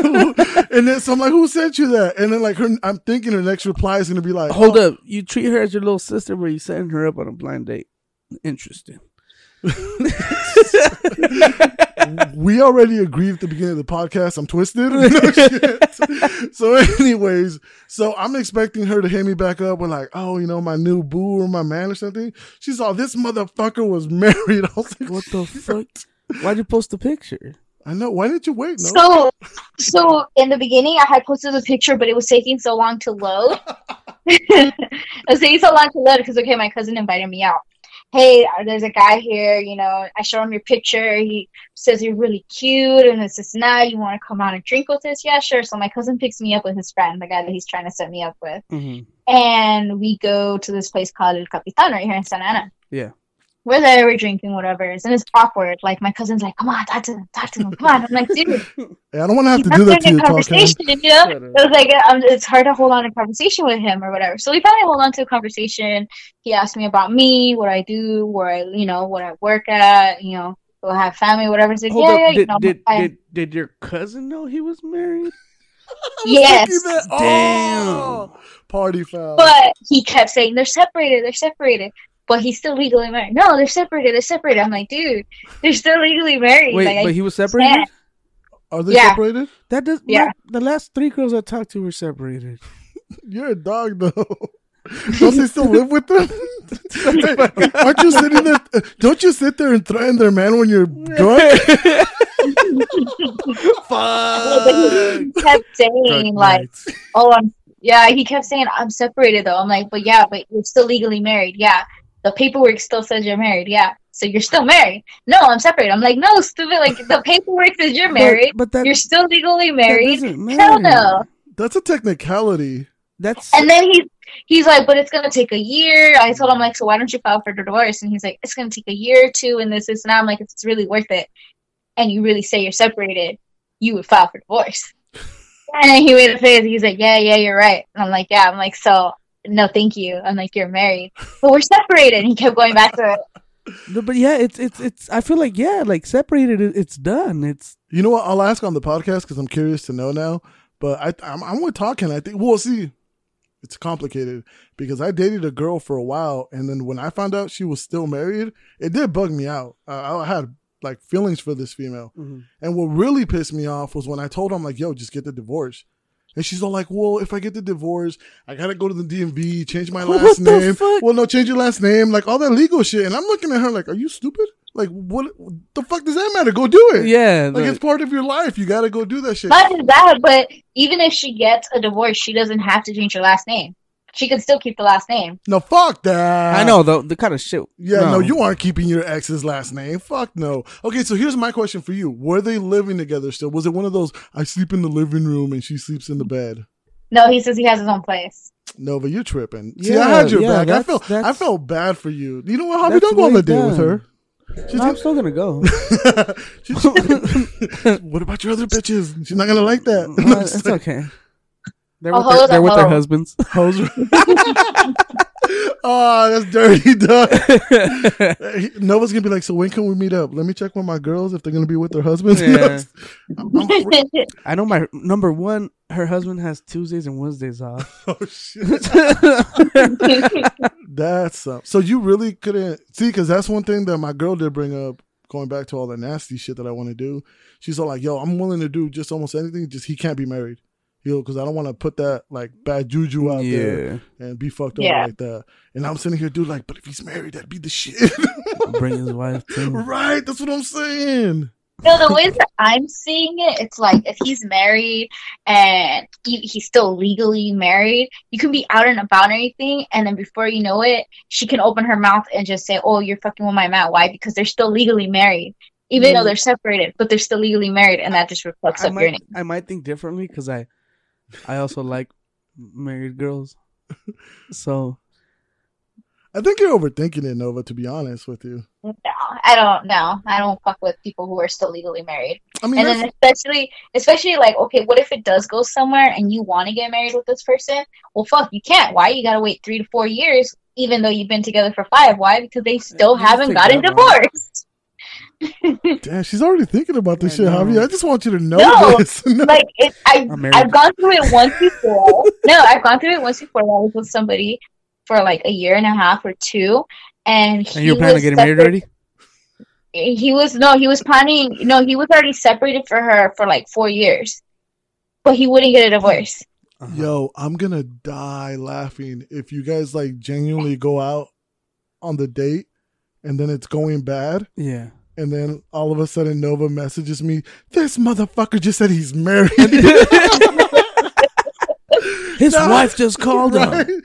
and then so I'm like, who sent you that? And then like her, I'm thinking her next reply is gonna be like,
Hold
oh,
up. You treat her as your little sister, but you setting her up on a blind date. Interesting. <laughs>
we already agreed at the beginning of the podcast. I'm twisted. <laughs> No shit. so, anyways, so I'm expecting her to hit me back up with like, oh, you know, my new boo or my man or something. She saw this motherfucker was married. I was like,
What the fuck? Why'd you post the picture?
I know. Why didn't you wait? No.
So, so in the beginning, I had posted the picture, but it was taking so long to load. <laughs> <laughs> it was taking so long to load because okay, my cousin invited me out. Hey, there's a guy here. You know, I showed him your picture. He says you're really cute, and this is now. You want to come out and drink with us? Yeah, sure. So my cousin picks me up with his friend, the guy that he's trying to set me up with,
Mm-hmm.
and we go to this place called El Capitan right here in Santa Ana.
Yeah.
We're there, we're drinking, whatever, and it's awkward. Like my cousin's like, "Come on, talk to him, talk to him, come on." I'm like, "Dude, <laughs>
Hey, I don't want to have to do that to you,
a
talk
conversation, you know?
Shut up.
It was like um, it's hard to hold on to a conversation with him or whatever. So we finally hold on to a conversation. He asked me about me, what I do, where I, you know, what I work at, you know, do I have family, whatever. He's like,
Hold
yeah,
up.
yeah, you
Did,
know,
did,
I-
did, did your cousin know he was married? <laughs>
yes.
Look at that.
Damn.
Oh, party foul.
But he kept saying they're separated, they're separated. But he's still legally married. No, they're separated, they're separated. I'm like, dude, they're still legally married.
Wait,
like, I
but he was separated?
Are they
Yeah.
separated?
That does
Yeah.
my- the last three girls I talked to were separated. <laughs>
You're a dog, though. Don't they still live with them? Hey, <laughs> aren't you sitting there? Don't you sit there and threaten their man when you're drunk?
Yeah, <laughs> but he kept saying
Drunk
like,
nights.
"Oh, I'm yeah." He kept saying, "I'm separated." Though I'm like, "But yeah, but you're still legally married." Yeah, the paperwork still says you're married. Yeah, So you're still married? No, I'm separated. I'm like, no, stupid. Like the <laughs> paperwork says you're married.
but, but that,
you're still legally married. Hell no.
That's a technicality.
That's
And then he's he's like, but it's gonna take a year. I told him like, so why don't you file for divorce? And he's like, it's gonna take a year or two, and this is. now. I'm like, if it's really worth it, and you really say you're separated, you would file for divorce. <laughs> and then he made a face. He's like, yeah, yeah, you're right. And I'm like, yeah. I'm like, so no, thank you. I'm like, you're married, but we're separated. And he kept going back to it.
No, but yeah, it's it's it's. I feel like yeah, like separated, it's done. It's
You know what? I'll ask on the podcast because I'm curious to know now. But I, I'm, I'm with talking. I think we'll see. It's complicated because I dated a girl for a while, and then when I found out she was still married, it did bug me out. Uh, I had like feelings for this female, and what really pissed me off was when I told him like, yo, just get the divorce." And she's all like, "Well, if I get the divorce, I gotta go to the DMV, change my <laughs>
What
last
the
name.
fuck?
Well, no, change your last name, like all that legal shit." And I'm looking at her like, "Are you stupid? Like, what the fuck does that matter? Go do it.
yeah,
Like
the-
it's part of your life. You got to go do that shit.
Not just that, but even if she gets a divorce, she doesn't have to change her last name. She could still keep the last name.
No, fuck that.
I know the the kind of shit.
Yeah, no. you aren't keeping your ex's last name. Fuck no. Okay, so here's my question for you: Were they living together still? Was it one of those I sleep in the living room and she sleeps in the bed?
No, he says he has his own place.
No, but you're tripping. See,
Yeah,
I had your
yeah,
back. I felt I felt bad for you. You know what, Javi? Don't go on
way
the date with her. She's
No, I'm still gonna go. <laughs>
She's- <laughs> what about your other bitches? She's not gonna like that. <laughs>
No, it's okay. They're
A
with, their, they're with their husbands. <laughs>
Hoes. <laughs> oh, that's dirty, dog. <laughs> He- Nova's gonna be like, so when can we meet up? Let me check with my girls if they're gonna be with their husbands.
Yeah.
I'm- I'm
I know my number one. Her husband has Tuesdays and Wednesdays off.
oh shit, that's uh, so you really couldn't see because that's one thing that my girl did bring up. Going back to all the nasty shit that I want to do, she's all like, "Yo, I'm willing to do just almost anything. Just he can't be married, yo, because I don't want to put that like bad juju out there and be fucked up
Yeah.
like that." And I'm sitting here, dude, like, but if he's married, that'd be the shit. <laughs>
bring his wife too.
Right, that's what I'm saying.
No, the way that I'm seeing it, it's like if he's married and he, he's still legally married, you can be out and about and everything, and then before you know it, she can open her mouth and just say, "Oh, you're fucking with my man." Why? Because they're still legally married, even
Mm.
though they're separated, but they're still legally married, and that just reflects
I
up your
might,
name.
I might think differently because I, I also like married girls. So
I think you're overthinking it, Nova. To be honest with you,
No, I don't know. I don't fuck with people who are still legally married.
I mean,
and
that's,
then especially especially like okay what if it does go somewhere and you want to get married with this person well fuck you can't why you gotta wait three to four years even though you've been together for five why because they still haven't gotten
that long.
divorced <laughs>
damn, she's already thinking about this
I
shit,
know.
Javi. I just want you to know
No,
this. <laughs> No.
like it, I,
I'm married.
I've gone through it once before <laughs> no I've gone through it once before I was with somebody for like a year and a half or two and he
and you're planning on
was
getting married already?
he was no he was planning no he was already separated for her for like four years but he wouldn't get a divorce
Uh-huh.
Yo, I'm gonna die laughing if you guys like genuinely go out on the date and then it's going bad,
Yeah.
And then all of a sudden Nova messages me, "This motherfucker just said he's married." <laughs>
His
No,
wife just called
right?
him.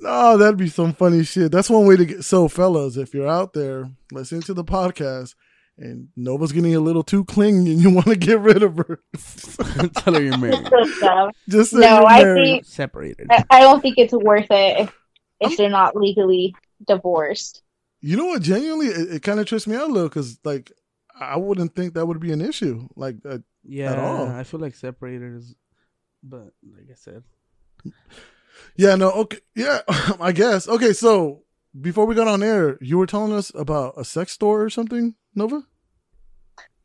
No, that'd be some funny shit. That's one way to get. So, fellas, if you're out there listening to the podcast and Nova's getting a little too clingy and you want to get rid of her, <laughs>
Tell her you're married.
So
just say
No,
you're
I
married.
think
Separated.
I I don't think it's worth it if, if they're not legally divorced.
You know what? Genuinely, it, it kind of trips me out a little because, like, I wouldn't think that would be an issue. Like, uh,
Yeah,
all.
I feel like separated is, but like I said,
yeah, no, okay, yeah, <laughs> I guess. Okay, so before we got on air, you were telling us about a sex store or something, Nova.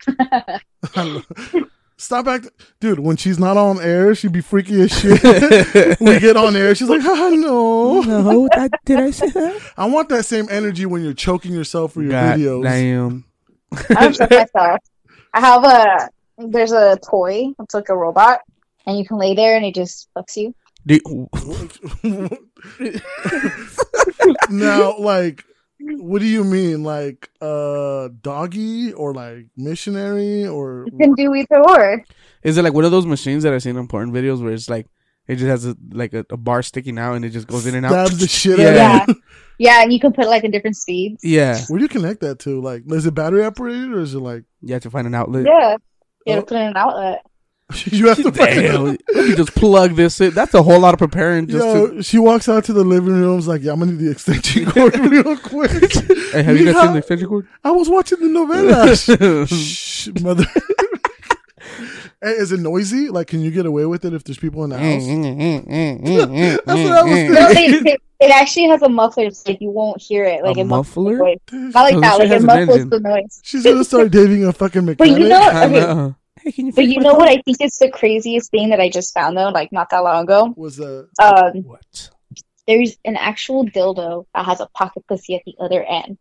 <laughs> <laughs> Stop acting, dude. When she's not on air, she be freaky as shit. <laughs> we get on air, she's like, "Ah, no."
no, I, did I say that?
I want that same energy when you're choking yourself for your
God
videos.
Damn.
I'm so myself. I have a there's a toy. It's like a robot, and you can lay there and it just fucks you.
Do, <laughs>
now, like, what do you mean, like, uh, doggy or like missionary or?
You can do either or.
is it like one of those machines that I've seen on porn videos where it's like It just has a like a, a bar sticking out, and it just goes in and out.
Stabs the shit
Yeah.
out
Yeah. Yeah, and you can put like in different speeds.
Yeah,
Where do you connect that to? Like, is it battery operated or is it like
you have to find an outlet.
Yeah. You have to put in an outlet. <laughs>
you have to
Damn,
out?
let me <laughs> just plug this in. That's a whole lot of preparing. Just to,
Yo, she walks out to the living room. is like, yeah, I'm gonna need the extension <laughs> cord real quick.
hey, have you guys seen the extension cord?
I was watching the novela. Shh, mother. hey, is it noisy? Like, can you get away with it if there's people in the house?
That's mm, mm, mm,
That's what I was thinking.
No, they, they, it actually has a muffler, so like you won't hear it. Like
A
it
muffler?
noise. Not like
Oh,
that. Like
shit
it muffles
engine.
the noise.
She's gonna start dating a fucking mechanic.
But
mechanic.
you know, okay,
know. Hey, can you
but you know what? I think is the craziest thing that I just found though, like not that long ago.
was a
Um,
What?
there's an actual dildo that has a pocket pussy at the other end.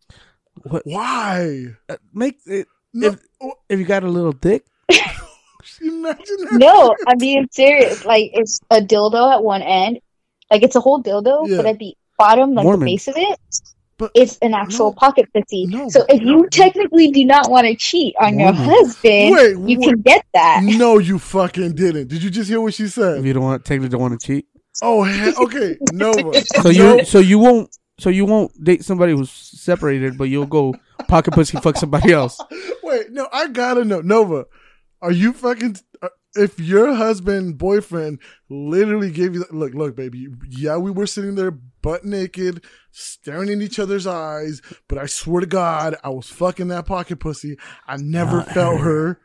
What?
why?
Uh, make it
No,
If- if you got a little dick. <laughs>
imagine that.
No, I'm being serious. Like it's a dildo at one end, like it's a whole dildo,
Yeah.
but at the bottom, like
Mormon.
the base of it,
But-
it's an actual
no.
pocket pussy.
No,
so
but-
if you technically do not want to cheat on your husband,
Wait,
you
what?
can get that.
No, you fucking didn't. Did you just hear what she said?
If
said?
you don't want, technically don't want to cheat.
Oh, okay, <laughs> Nova.
So you, so you won't, so you won't date somebody who's separated, but you'll go pocket pussy fuck somebody else. <laughs>
Wait, no, I gotta know, Nova. Are you fucking? uh, If your husband, boyfriend, literally gave you, look, look, baby, yeah, we were sitting there butt naked, staring in each other's eyes, but I swear to God, I was fucking that pocket pussy. I never
Not
felt her.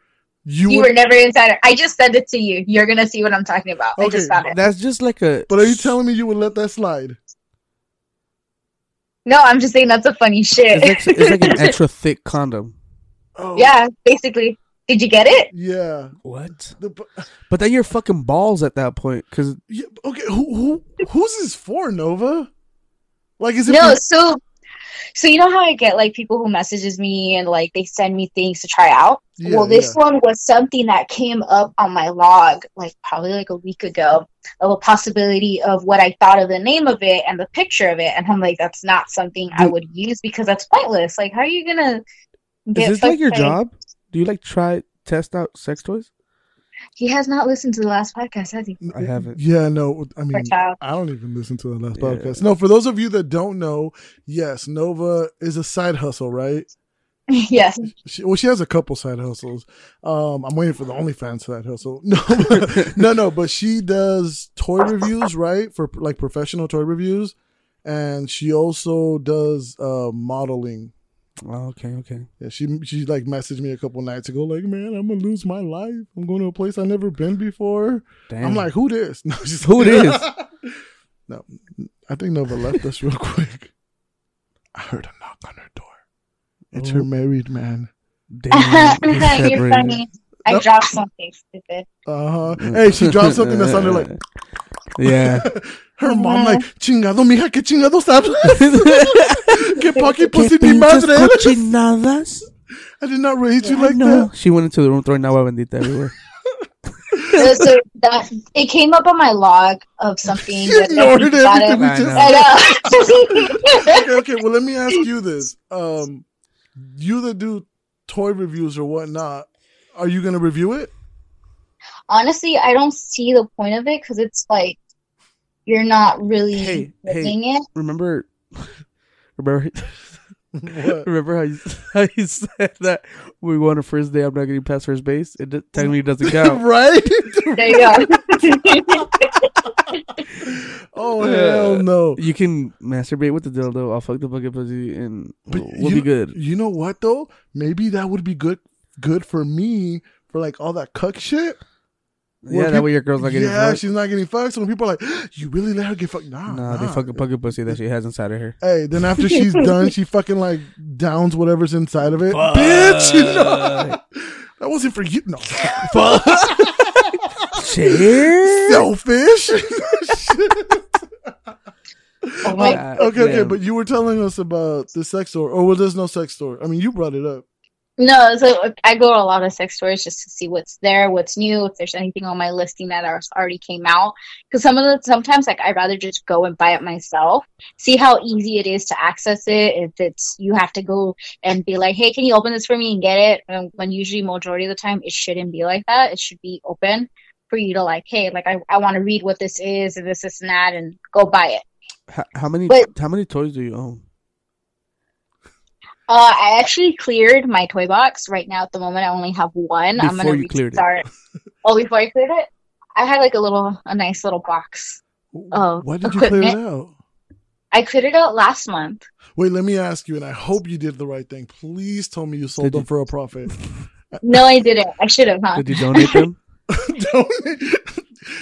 You,
You
would,
were never inside. it. I just sent it to you. You're gonna see what I'm talking about. I
Okay,
just found it.
That's just like a.
but are you telling me you would let that slide?
No, I'm just saying that's a funny shit.
It's like, it's like an <laughs> extra thick condom.
Oh,
yeah, basically. Did you get it?
yeah.
What?
The, bu- <laughs>
But then you're fucking balls at that point because
yeah. Okay, who, who, who's this for, Nova? Like, is it?
No,
for-
so so you know how I get like people who messages me and like they send me things to try out?
Yeah,
well, this
yeah.
one was something that came up on my log like probably like a week ago of a possibility of what I thought of the name of it and the picture of it and I'm like that's not something I would use because that's pointless. Like how are you going to
is this like your job? Do you like try test out sex toys?
He has not listened to the last podcast, has he?
I haven't.
Yeah, no, I mean. I don't even listen to the last
Yeah.
podcast. No, for those of you that don't know, yes, Nova is a side hustle, right? <laughs>
yes.
She, well, she has a couple side hustles. Um, I'm waiting for the OnlyFans side hustle. <laughs> No, but- no, no, but she does toy reviews, right? For like professional toy reviews, and she also does uh modeling.
Oh, okay, okay.
Yeah, she she like messaged me a couple nights ago, like, man, I'm gonna lose my life. I'm going to a place I've never been before.
Damn.
I'm like, who this? <laughs> No, she's
Who this? <laughs>
no, I think Nova left us real quick. I heard a knock on her door. It's her
Oh.
married man.
Damn, <laughs> he's
You're funny. I
Nope.
dropped something stupid.
Uh huh. Hey, she dropped something that sounded like
Yeah.
Her mom, like chingado, mija, que chingados hablas? <laughs> que pocket pussy ni
pinches
madre.
cochinadas?
I did not raise you like
know.
that.
She went into the room throwing agua bendita everywhere.
So, so that it came up on my log of something. <laughs>
She
that-
ignored
that got
everything
I
just.
I know. <laughs>
okay, okay. Well, let me ask you this: um, you that do toy reviews or whatnot, are you gonna review it?
Honestly, I don't see the point of it because it's like you're not really
Hey, hey.
it.
Remember, <laughs> remember,
What? <laughs>
remember how you, <laughs> how you said that we won on a first day. I'm not getting past first base. It technically doesn't count.
right?
There you go.
oh hell no!
You can masturbate with the dildo. I'll fuck the bucket pussy, and
But
we'll, we'll
you,
be good.
You know what though? Maybe that would be good, good for me for like all that cuck shit.
Yeah,
Well,
that way your girl's not getting
yeah,
fucked.
she's not getting fucked. So when people are like, "You really let her get fucked?" Nah,
Nah, they
nah.
fuck a bucket pussy that she has inside of her.
Hey, then after she's <laughs> done, she fucking like downs whatever's inside of it. Bitch, you know <laughs> that wasn't for you. No,
Share.
selfish. <laughs>
Oh my
Uh,
okay, okay, but you were telling us about the sex store, or well, there's no sex store. I mean, you brought it up.
No, so I go to a lot of sex stores just to see what's there, what's new, if there's anything on my listing that already came out. Because some of the sometimes like I'd rather just go and buy it myself, see how easy it is to access it. If it's you have to go and be like, hey, can you open this for me and get it? And when usually majority of the time it shouldn't be like that. It should be open. for you to like, hey, like I, I want to read what this is and this, this and that and go buy it.
How, how many
But-
how many toys do you own?
Uh, I actually cleared my toy box. Right now, at the moment, I only have one. I'm gonna
you cleared it.
restart. oh, before I cleared it, I had like a little, a nice little box. Oh,
Why did you clear it out?
I cleared it out last month.
Wait, let me ask you, and I hope you did the right thing. Please tell me you sold
Did
them
you-
for a profit.
No, I didn't. I should have, huh?
Did you donate them? <laughs>
Don't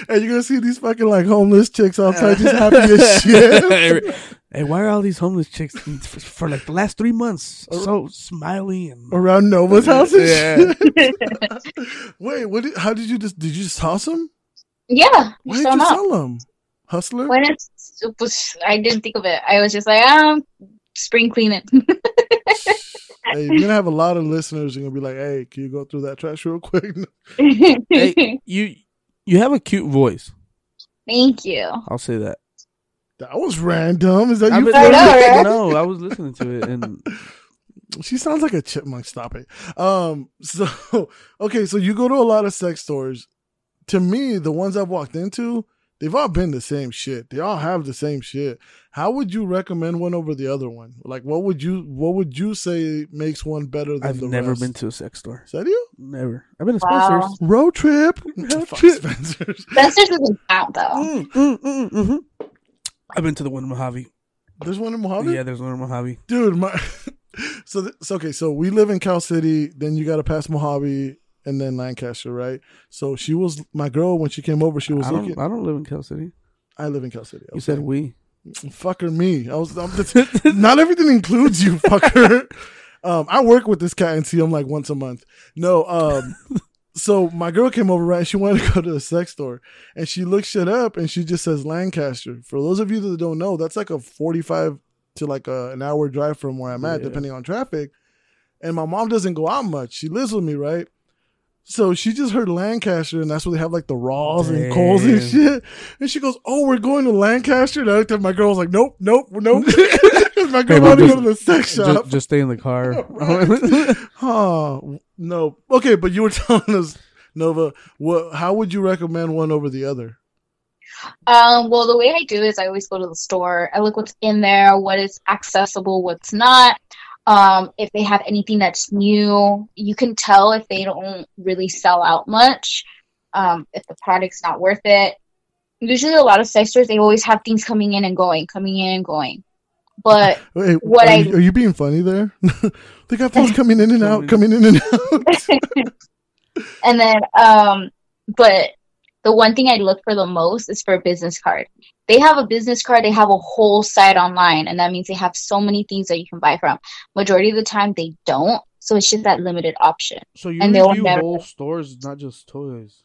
and you're gonna see these fucking like homeless chicks outside just happy as shit.
hey, why are all these homeless chicks for, for like the last three months so smiley and
Around Nova's house
Yeah. <laughs>
Wait, what did, how did you just did you just toss them?
Yeah,
Why did
throw
you
'em out.
sell them? Hustler?
When it's, it was, I didn't think of it. I was just like, um, spring cleaning. <laughs>
hey, you're gonna have a lot of listeners. You're gonna be like, "Hey, can you go through that trash real quick?" <laughs>
hey, you you have a cute voice.
Thank you.
I'll say that.
that was random. Is that
I've
you?
been-
I know, right?
no, I was listening to it and <laughs>
She sounds like a chipmunk. Stop it. Um. So <laughs> okay. So you go to a lot of sex stores. To me, the ones I've walked into, they've all been the same shit. They all have the same shit. How would you recommend one over the other one? Like, what would you what would you say makes one better than
I've
the
never
rest?
been to a sex store.
Is that you?
Never. I've been to
Wow.
Spencer's.
Road trip. <laughs>
Road
Fuck. Spencer's. <laughs>
Spencer's doesn't count though.
Mm, mm, mm, mhm. I've been to the one in Mojave.
There's one in Mojave.
Yeah, there's one in Mojave.
dude my <laughs> so th- so okay so we live in cal city then you got to pass mojave and then lancaster right so she was my girl when she came over she was
I
looking
I don't live in Cal City.
i live in cal city
You said we.
fucker me i was I'm just, not everything includes you fucker um i work with this cat and see him like once a month. No um <laughs> so my girl came over right she wanted to go to a sex store. And she looked shit up and she just says lancaster. For those of you that don't know that's like a 45 to like a, an hour drive from where i'm at
Yeah.
depending on traffic. And my mom doesn't go out much. She lives with me right so she just heard Lancaster, and that's where they have like the Ross and Kohl's and shit. And she goes, "Oh, we're going to Lancaster." And I looked at my girl, I was like, "Nope, nope, nope." <laughs> <laughs> my girl
Hey,
wanted to
just-
go to the sex shop.
Just, just stay in the car. <laughs>
Oh no. Okay, but you were telling us, Nova, what? How would you recommend one over the other?
Um, well, the way I do is I always go to the store. I look what's in there, what is accessible, what's not. Um, if they have anything that's new, you can tell if they don't really sell out much. Um, if the product's not worth it. Usually, a lot of sex stores they always have things coming in and going, coming in and going. But
Wait,
What
are,
I-
you, are you being funny there? <laughs> they got things <laughs> coming in and out, coming in and out. <laughs>
and then um but the one thing I look for the most is for a business card. They have a business card, they have a whole site online, and that means they have so many things that you can buy from. Majority of the time they don't, so it's just that limited option.
so you
And they will never-
whole stores, not just toys.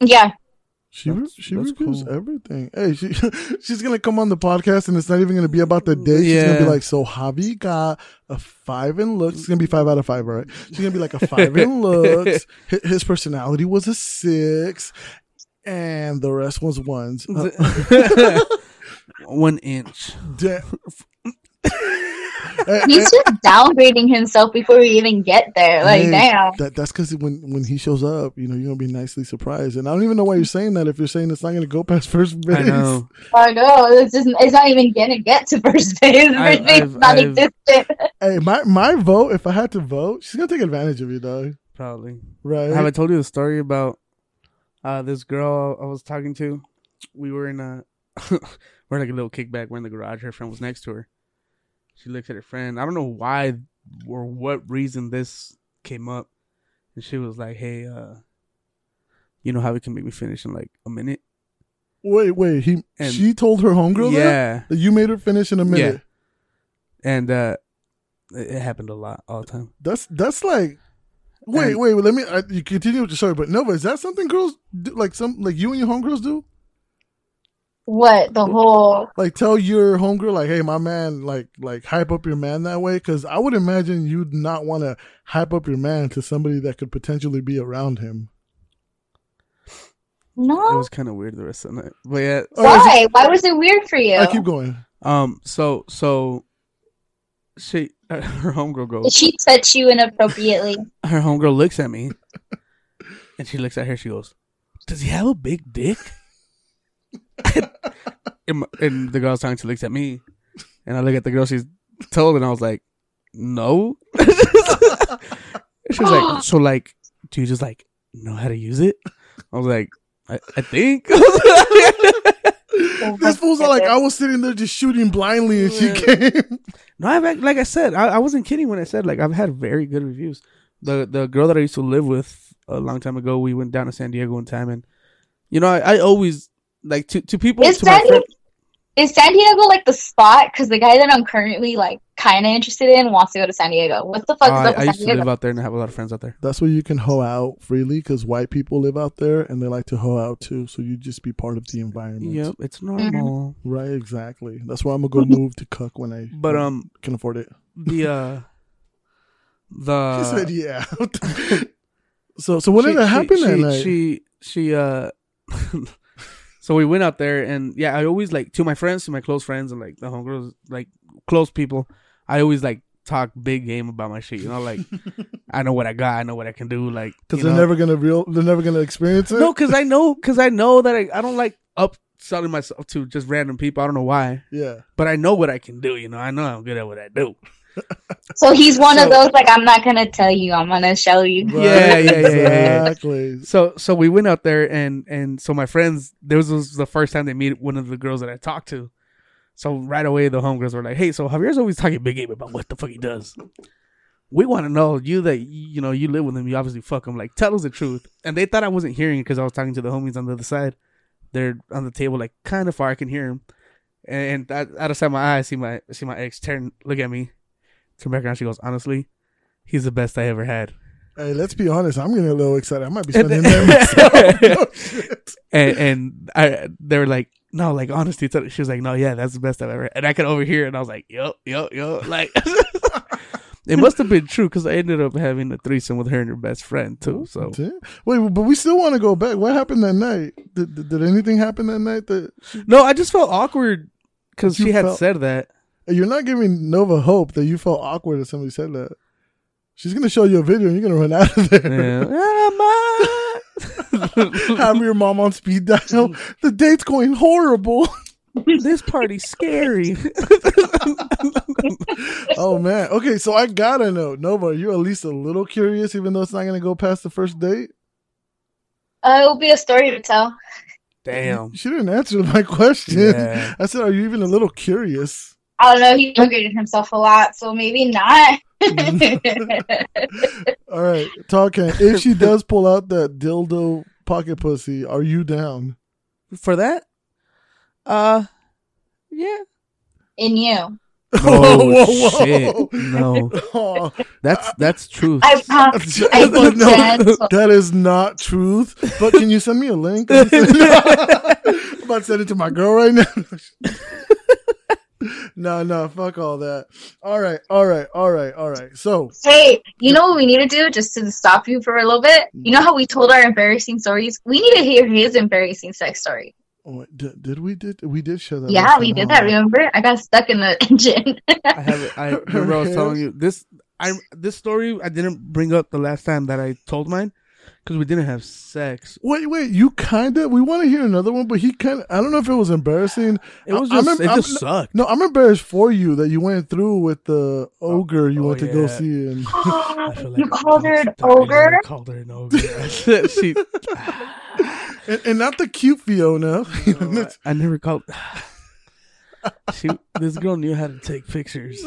Yeah.
She
That's-
she reviews
cool.
everything. Hey, she <laughs> she's gonna come on the podcast, and it's not even gonna be about the day. She's gonna be like, "So Javi got a five in looks. It's gonna be five out of five, right? She's gonna be like a five in <laughs> looks. Hi- His personality was a six, and the rest was ones. Uh, <laughs>
One inch.
Eh,
He's just downgrading himself before we even get there. Like,
Hey,
damn.
That that's because when when he shows up, you know, you're gonna be nicely surprised. And I don't even know why you're saying that if you're saying it's not gonna go past first base.
I know. <laughs>
I know. It's just it's not even gonna get to first base. <laughs> First base
I've-
is not
I've-
existent. <laughs>
Hey, my my vote. If I had to vote, she's gonna take advantage of you, dog.
Probably.
Right?
Have I told you the story about uh, this girl I was talking to? We were in a we're like a little kickback. We're in the garage. Her friend was next to her. She looks at her friend. I don't know why or what reason this came up, and she was like, "Hey, uh, you know how it can make me finish in like a minute?"
Wait, wait. He
And-
she told her homegirl
yeah,
that you made her finish in a minute. Yeah.
and uh, it, it happened a lot all the time.
That's that's like. Wait,
And-
wait, wait. Let me. I, you continue with your story, but Nova, is that something girls do? Like some, like you and your homegirls do?
What the whole
Like tell your homegirl, like, hey, my man, like, like hype up your man that way. Because I would imagine you'd not want to hype up your man to somebody that could potentially be around him.
No, it
was kind of weird the rest of the night, but yeah.
Oh, is
Why? Why was it weird for you?
I keep going.
Um. So so she <laughs> her homegirl goes.
Did she touch you inappropriately? <laughs>
her homegirl looks at me and she looks at her she goes does he have a big dick? <laughs> and, and the girl's I was to looks at me, and I look at the girl she's told, and I was like, no. <laughs> she was like, so like, do you just like know how to use it? I was like, I, I think. <laughs>
Oh this fool's all like, I was sitting there just shooting blindly, and she came.
No, I've like I said, I, I wasn't kidding when I said like I've had very good reviews. The the girl that I used to live with a long time ago, we went down to San Diego one time, and you know I, I always like to to people
Is
to my
San,
friend.
is San Diego like the spot? Because the guy that I'm currently like kind of interested in wants to go to San Diego. What the fuck is
I,
up
I used
San
to live out there and I have a lot of friends out there.
That's where you can hoe out freely because white people live out there and they like to hoe out too. So you just be part of the environment.
Yep, it's normal.
Right, exactly. That's why I'm gonna go move to Cook when I
But um,
can afford it.
the uh,
She
the <laughs>
said, "Yeah." <laughs> <laughs> so, so what
she-
did that happen
she,
that night?
She she uh. So we went out there and yeah, I always like to my friends, to my close friends, and like the homegirls, like close people. I always like talk big game about my shit. You know, like <laughs> I know what I got, I know what I can do. Like
Because they're
know?
never gonna real, they're never gonna experience it.
no, because I know, because I know that I, I don't like upselling myself to just random people. I don't know why,
Yeah.
but I know what I can do. You know, I know I'm good at what I do.
So he's one
So-
of those like I'm not gonna tell you, I'm gonna show you.
Right,
Yeah, yeah, yeah, yeah, yeah.
Exactly.
So so we went out there and and so my friends this was the first time they meet one of the girls that I talked to. So right away the homegirls were like, "Hey, so Javier's always talking big game about what the fuck he does. We want to know you that you know you live with him. You obviously fuck him. Like tell us the truth." And they thought I wasn't hearing because I was talking to the homies on the other side. They're on the table like kind of far. I can hear him. And out out of sight my eye, I see my I see my ex turn look at me, turn back around. She goes, "Honestly, he's the best I ever had."
Hey, let's be honest. I'm getting a little excited. I might be spending that myself. <laughs> <laughs> No
and, and I they were like, no, like honestly, she was like, no, yeah, that's the best I've ever. Had. And I could overhear, it, and I was like, yo, yo, yo, like. <laughs> It must have been true because I ended up having a threesome with her and her best friend too. Oh,
so Wait, but we still want to go back. What happened that night? Did, did, did anything happen that night? That
no, I just felt awkward because she had
felt-
said that.
You're not giving Nova hope that you felt awkward that somebody said that. She's gonna show you a video and you're gonna run out of there.
Yeah. <laughs> <laughs>
Have your mom on speed dial. The date's going horrible. <laughs>
this party's scary.
oh man. Okay, so I gotta know, Nova. Are you at least a little curious, even though it's not gonna go past the first date?
Uh, it will be a story to tell.
Damn.
She didn't answer my question.
Yeah.
I said, "Are you even a little curious?"
I don't know, he upgraded himself a lot, so maybe not. <laughs>
All right, talking. If she does pull out that dildo pocket pussy, are you down?
For that, uh, yeah.
In you. <laughs>
Oh, shit. No.
Oh, <laughs>
That's that's truth.
I promise. I
but no, that is not truth. But can you send me a link? I'm about to send it to my girl right now. <laughs> no, no, fuck all that. All right, all right, all right, all right. So,
Hey, you know what we need to do just to stop you for a little bit? You know how we told our embarrassing stories? We need to hear his embarrassing sex story.
oh, wait, did, did we did we did show that?
Yeah, we did that, remember? I got stuck in the <laughs> engine.
I have it. I <laughs> remember I was telling you this. I this story I didn't bring up the last time that I told mine because we didn't have sex.
Wait, wait, you kind of. We want to hear another one, but he kind of. I don't know if it was embarrassing.
It was
I- I'm
just
em-
it just
I'm-
sucked.
No, I'm embarrassed for you that you went through with the ogre you
oh,
went to go see. And <laughs>
I feel
you called her an
I
ogre?
Called her an ogre. She.
and, and not the cute Fiona. <laughs>
I, <laughs> I never called. <sighs> She. This girl knew how to take pictures.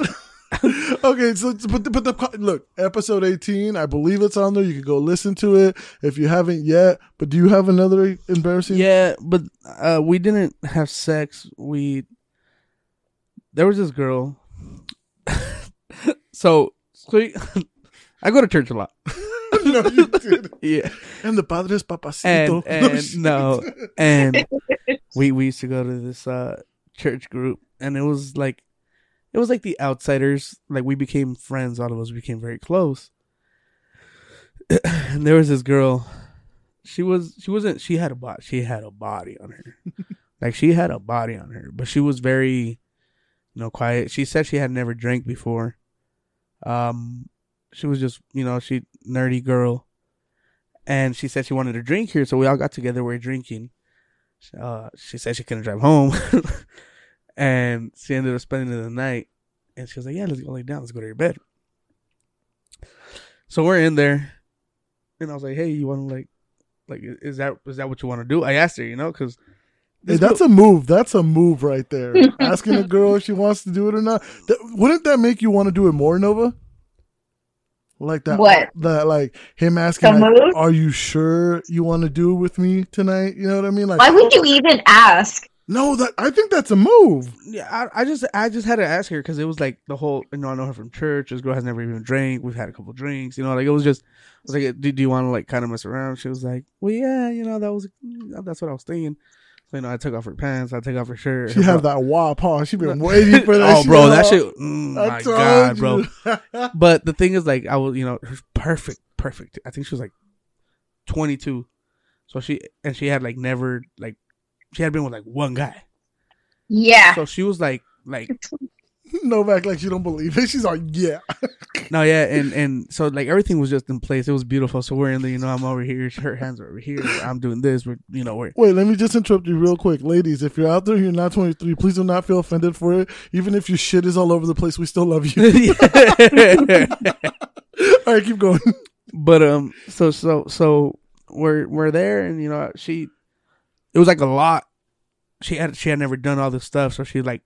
<laughs>
okay, so but the, but the look episode eighteen. I believe it's on there. You can go listen to it if you haven't yet. But do you have another embarrassing?
Yeah, but uh, we didn't have sex. We there was this girl. <laughs> so, so <laughs> I go to church a lot.
no, you did.
Yeah,
And the padres papacito.
and and no, and we we used to go to this uh church group, and it was like it was like the outsiders. Like we became friends. All of us became very close. <clears throat> and there was this girl. She was she wasn't she had a body she had a body on her, <laughs> like she had a body on her, but she was very, you know, quiet. She said she had never drank before. Um, she was just you know she nerdy girl, and she said she wanted to drink here, so we all got together. We are drinking. Uh, she said she couldn't drive home, <laughs> and she ended up spending the night. And she was like, "Yeah, let's go lay down. Let's go to your bed." So we're in there, and I was like, "Hey, you want to like, like, is that is that what you want to do?" I asked her, you know, because
Hey, that's a move. That's a move right there. <laughs> Asking a girl if she wants to do it or not. That, wouldn't that make you want to do it more, Nova? Like that.
What?
That like him asking, like, "Are you sure you want to do it with me tonight?" You know what I mean? Like,
Why would you even ask?
No, that I think that's a move.
Yeah, I, I just I just had to ask her because it was like the whole you know I know her from church. This girl has never even drank. We've had a couple drinks, you know. Like it was just I was like, do, do you want to like kind of mess around? She was like, well, yeah, you know that was that's what I was thinking. So you know I took off her pants, I took off her shirt.
She
her
had that wop, huh? She been <laughs> waiting for that.
oh, bro, that shit. Mm, my god, bro. <laughs> But the thing is, like, I was, you know, perfect, perfect. I think she was like 22. So she, and she had like never, like, she had been with like one guy.
Yeah.
So she was like, like, <laughs>
Novak, like she don't believe it. She's like, yeah. <laughs>
no, yeah. And, and so like everything was just in place. It was beautiful. So we're in the, you know, I'm over here, her hands are over here. I'm doing this. We're, you know, we're,
Wait, let me just interrupt you real quick. Ladies, if you're out there, you're not 23, please do not feel offended for it. Even if your shit is all over the place, we still love you. <laughs> all right, keep going.
but um so so so we're we're there and you know she it was like a lot. She had she had never done all this stuff so she like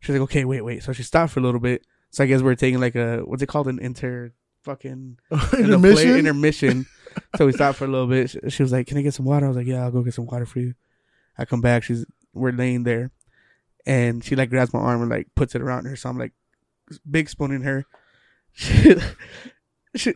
she's like okay wait wait. So she stopped for a little bit. So i guess we're taking like a what's it called? An inter fucking <laughs> an play-
Intermission?
intermission. <laughs> So we stopped for a little bit. She, she was like can i get some water? I was like yeah i'll go get some water for you. I come back. She's we're laying there. And she like grabs my arm and like puts it around her. So i'm like big spooning her. <laughs> She, she,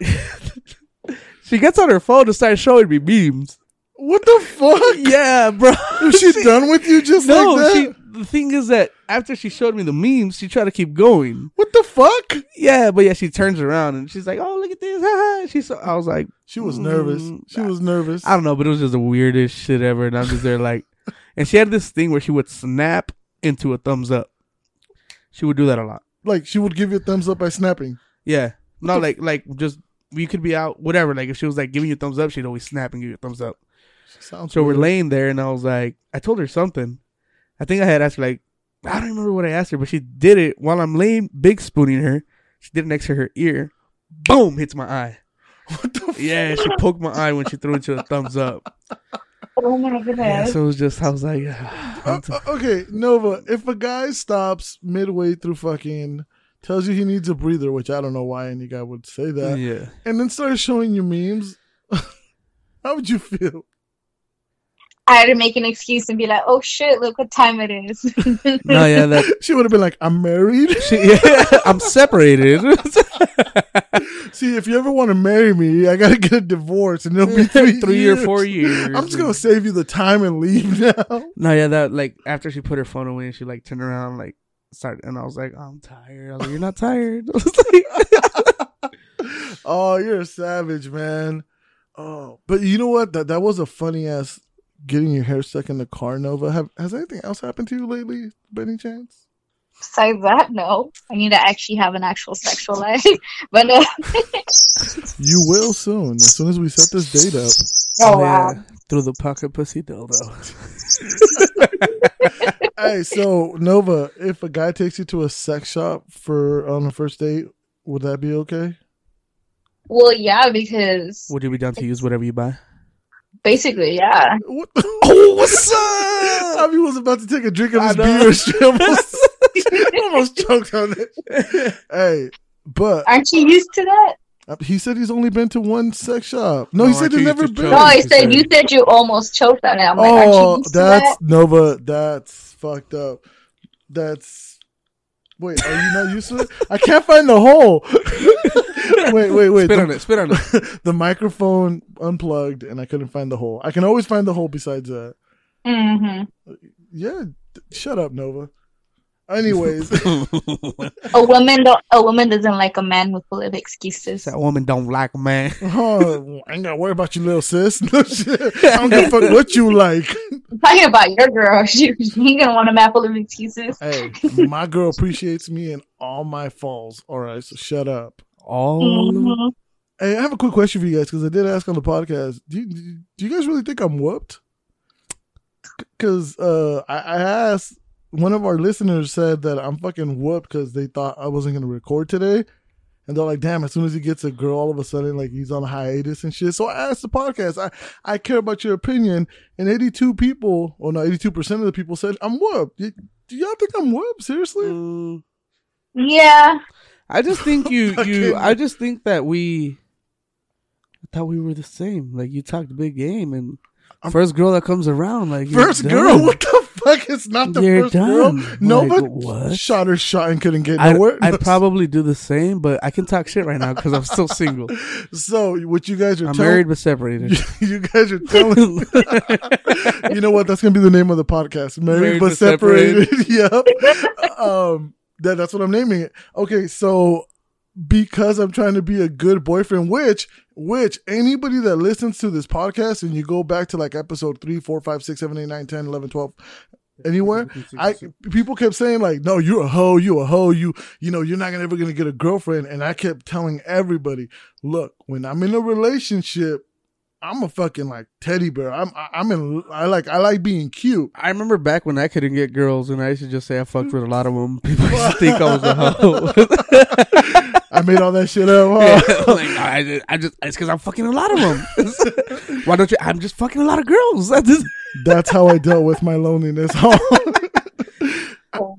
she gets on her phone to start showing me memes.
What the fuck? <laughs>
Yeah, bro.
Is <laughs> she done with you just
no,
like that?
she. The thing is that after she showed me the memes, she tried to keep going.
What the fuck?
Yeah, but yeah, she turns around and she's like, "Oh, look at this!" haha." She's. So, I was like,
She was nervous.
Mm,
She was nervous.
I don't know, but it was just the weirdest shit ever. And I'm just there like, <laughs> and she had this thing where she would snap into a thumbs up. She would do that a lot.
Like she would give you a thumbs up by snapping.
Yeah, not like like just we could be out whatever. Like if she was like giving you a thumbs up, she'd always snap and give you a thumbs up.
Sounds
So we're laying there, and I was like, I told her something. I think I had asked her like, I don't remember what I asked her, but she did it while I'm laying, big spooning her. She did it next to her ear. Boom, hits my eye. <laughs>
What the fuck?
Yeah, she poked my eye when she threw into a thumbs up.
Oh my
Yeah, so it was just, I was like,
Uh, <sighs>
I'm t-
uh, okay, Nova, if a guy stops midway through fucking, tells you he needs a breather, which I don't know why any guy would say that,
yeah.
and then starts showing you memes, <laughs> how would you feel?
I had to make an excuse and be like, "Oh shit, look what time it is." <laughs>
No, yeah, that. <laughs>
She would have been like, I'm married. <laughs>
She, yeah, I'm separated.
See, if you ever want to marry me, I gotta get a divorce, and it'll be three,
Three or four years.
I'm just gonna save you the time and leave now.
No, yeah, that like after she put her phone away and she like turned around like started and I was like, I'm tired. I was like, You're not tired. I was like,
Oh, you're a savage, man. Oh, but you know what? That that was a funny ass getting your hair stuck in the car, Nova. Have has anything else happened to you lately, by any chance?
Besides that, no. I need to actually have an actual sexual life. <laughs> but uh,
You will soon, as soon as we set this date up.
oh wow.
yeah, through the pocket pussy dildo. <laughs>
hey, so Nova, if a guy takes you to a sex shop for on a first date, would that be okay?
Well, yeah, because
Would you be down to use whatever you buy?
Basically, yeah.
What? <laughs>
Oh, what's up?
Abby was about to take a drink of
I
his beer. She almost, <laughs> almost choked on it. Hey, but
Aren't you used to that?
uh, he said he's only been to one sex shop. No,
No,
he said he's never been.
No,
he
said
said.
you said you almost choked on it. I'm like, aren't you
Oh,
used to
that's
that?
Nova. That's fucked up. That's. Wait, are you not used to it? I can't find the hole. <laughs> <laughs> wait, wait, wait.
Spit
The,
on it. Spit on it. <laughs>
the microphone unplugged, and I couldn't find the hole. I can always find the hole besides that.
hmm
Yeah, d- shut up, Nova. Anyways, <laughs>
A woman, don't, a woman doesn't like a man with full of excuses.
that woman don't like a man.
oh, I ain't gotta worry about you, little sis. No shit. I don't give a fuck what you like.
I'm talking about your girl. She, she ain't gonna want a man full of excuses.
Hey, my girl appreciates me in all my falls. All right, so shut up.
Oh,
Mhm.
Hey, I have a quick question for you guys because I did ask on the podcast. Do you, do you guys really think I'm whooped? Because uh, I, I asked one of our listeners said that I'm fucking whooped because they thought I wasn't gonna record today, and they're like, "Damn!" As soon as he gets a girl, all of a sudden, like he's on a hiatus and shit. So I asked the podcast. I I care about your opinion, and 82 people, or no, 82 percent of the people said I'm whooped. Do y'all think I'm whooped? Seriously?
Mm,
Yeah.
I just <laughs> think you you I just think that we I thought we were the same. Like you talked big game and
I'm-
first girl that comes around like
First girl? What the fuck? It's not the
You're
first
done.
girl. No,
Like, what?
shot her shot and couldn't get
I
nowhere.
I <laughs> probably do the same, but I can talk shit right now because I'm still single. <laughs>
So what you guys are
I'm
telling
married but separated.
you guys are telling you know what? That's gonna be the name of the podcast. Married,
Married
but
but
separated. yep. Um, that, that's what I'm naming it. Okay, so because I'm trying to be a good boyfriend, which which anybody that listens to this podcast and you go back to like episode three, four, five, six, seven, eight, nine, 10, 11, 12, anywhere, I people kept saying like, no, you're a hoe, you a hoe, you you know, you're not gonna ever gonna get a girlfriend. And I kept telling everybody, look, when I'm in a relationship, I'm a fucking like teddy bear. I'm I- I'm in I like I like being cute.
I remember back when I couldn't get girls and I used to just say I fucked with a lot of them. <laughs> People used to <laughs> think I was a hoe.
I made all that shit up. huh? <laughs>
like, I just, I just it's because I'm fucking a lot of them. Why don't you? I'm just fucking a lot of girls. I just,
That's how I dealt with my loneliness.
Oh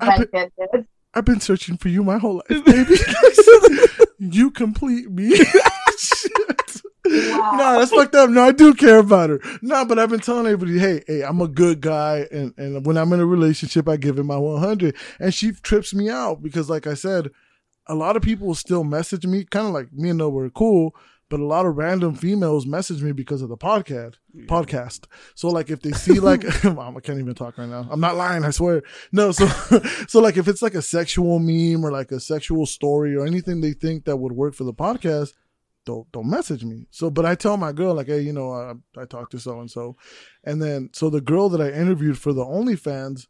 I
my
put-
goodness.
I've been searching for you my whole life, baby. you complete me. Shit.
Wow.
No, that's fucked up. No, I do care about her. No, but I've been telling everybody, hey, hey, I'm a good guy, and and when I'm in a relationship, I give it my 100. And she trips me out because, like I said, a lot of people still message me, kind of like me and Noah were cool, but a lot of random females message me because of the podcast. Podcast. So like if they see like <laughs> <laughs> Mom, I can't even talk right now. I'm not lying, I swear. No, so <laughs> so like if it's like a sexual meme or like a sexual story or anything they think that would work for the podcast, don't don't message me. So, but I tell my girl like, hey, you know, I, I talked to so and so, and then so the girl that I interviewed for the OnlyFans,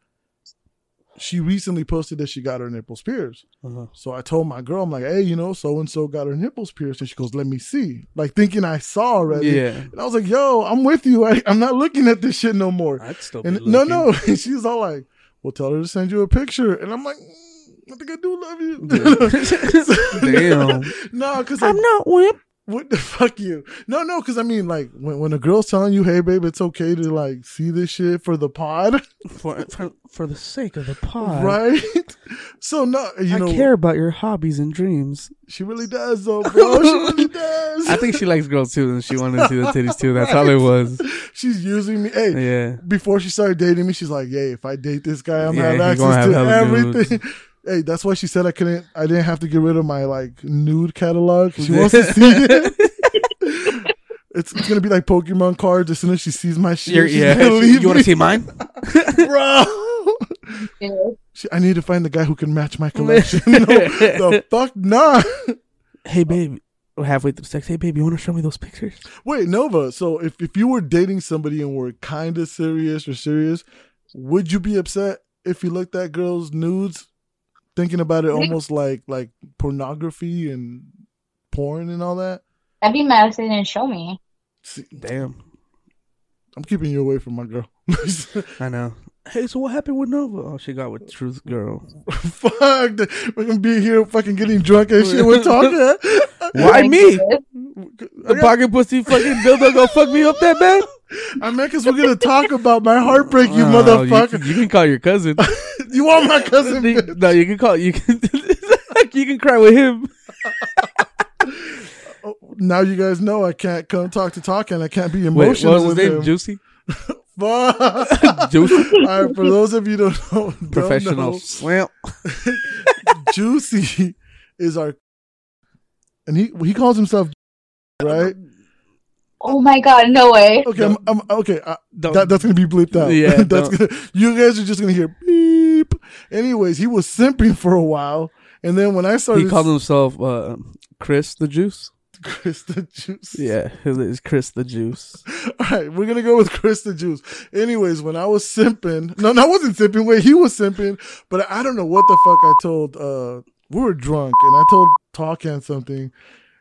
she recently posted that she got her nipples pierced.
Uh-huh.
So I told my girl, I'm like, hey, you know, so and so got her nipples pierced, and she goes, let me see, like thinking I saw already.
yeah.
And I was like, yo, I'm with you. I, I'm not looking at this shit no more.
I'd still be
And no,
looking.
no, <laughs> and she's all like, well, tell her to send you a picture, and I'm like. Mm, I think I do love you. <laughs> <laughs>
Damn.
no, because
I'm not whip.
What the <laughs> fuck you? No, no, because I mean, like, when, when a girl's telling you, hey, babe, it's okay to, like, see this shit for the pod, <laughs>
For, for for the sake of the pod.
right? So, no, you
I
know,
care about your hobbies and dreams.
she really does, though, bro. <laughs> She really does.
I think she likes girls too, and she wanted to see the titties too. That's all it was.
She's using me. Hey,
Yeah.
before she started dating me, she's like, "Hey, if I date this guy, I'm
Yeah,
gonna have
he gonna
access to
have
everything." Hey, that's why she said I couldn't. I didn't have to get rid of my like nude catalog. She <laughs> wants to see it. <laughs> it's, it's gonna be like Pokemon cards. As soon as she sees my shit,
You're,
she's
yeah.
gonna leave
You want to see mine? <laughs>
bro.
Yeah.
She, I need to find the guy who can match my collection. no, the fuck nah.
Hey, babe. We're halfway through sex. Hey, babe, you want to show me those pictures?
Wait, Nova. So if if you were dating somebody and were kind of serious or serious, would you be upset if you looked at girls' nudes, thinking about it almost like like pornography and porn and all that?
I'd be mad if they didn't show me.
See,
Damn.
I'm keeping you away from my girl. <laughs>
I know. Hey, so what happened with Nova? Oh, she got with Truth Girl. <laughs>
Fuck, we're gonna be here fucking getting drunk and shit. We're talking. <laughs>
Why me? The pocket pussy fucking dildo gonna fuck me up that bad?
I meant because we're gonna talk about my heartbreak, you
Oh,
motherfucker.
You, can- you can call your cousin. <laughs>
You, want my <laughs> cousin? bitch.
no, you can call you can <laughs> you can cry with him.
Now you guys know I can't come talk to talk and I can't be emotional.
Wait, what was his name?
him.
Juicy, Juicy,
All right, for those of you don't know, don't
professional
know,
swamp.
Juicy is our, and he he calls himself right.
Oh my god, no way.
Okay, I'm, I'm okay. I,
Don't-
that, that's gonna be bleeped out.
Yeah, <laughs>
that's
don't.
gonna. You guys are just gonna hear beep. Anyways, he was simping for a while, and then when I started,
He called himself uh, Chris the Juice.
Chris the Juice. <laughs>
Yeah, it's Chris the Juice. <laughs>
All right, we're gonna go with Chris the Juice. Anyways, when I was simping, no, no, I wasn't simping. Wait, he was simping, but I don't know what the fuck I told. uh We were drunk, and I told Talkan something,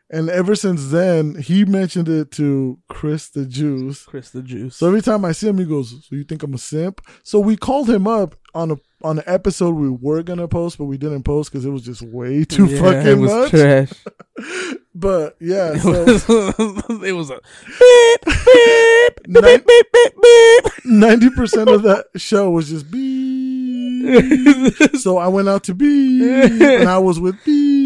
And ever since then, he mentioned it to Chris the Juice.
Chris the Juice.
So every time I see him, he goes, "So you think I'm a simp?" So we called him up on a on an episode we were gonna post, but we didn't post because it was just way <laughs> too
Yeah,
fucking
it was
much.
trash. <laughs>
But yeah,
It
so
was, <laughs> it was a beep, beep, beep, beep, beep, beep.
ninety percent of that show was just beep. so I went out to beep, and I was with beep,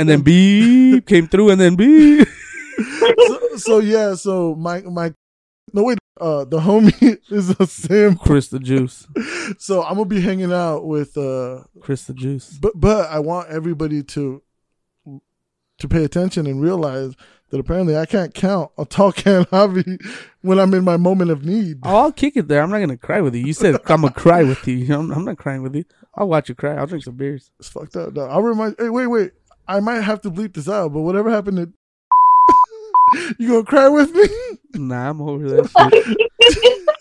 and then beep came through, and then beep. <laughs>
so, so yeah, so my my no wait, uh, the homie <laughs> is a simp.
Chris the Juice. <laughs>
So I'm gonna be hanging out with uh
Chris the Juice.
but but I want everybody to to pay attention and realize that apparently I can't count a tall can hobby when I'm in my moment of need.
Oh, I'll kick it there. I'm not gonna cry with you. You said I'm gonna cry with you. I'm, I'm not crying with you. I'll watch you cry. I'll drink some beers.
It's fucked up. dog. I'll remind. Hey, wait, wait. I might have to bleep this out, but whatever happened to <laughs> you gonna cry with me?
Nah, I'm over that shit. <laughs>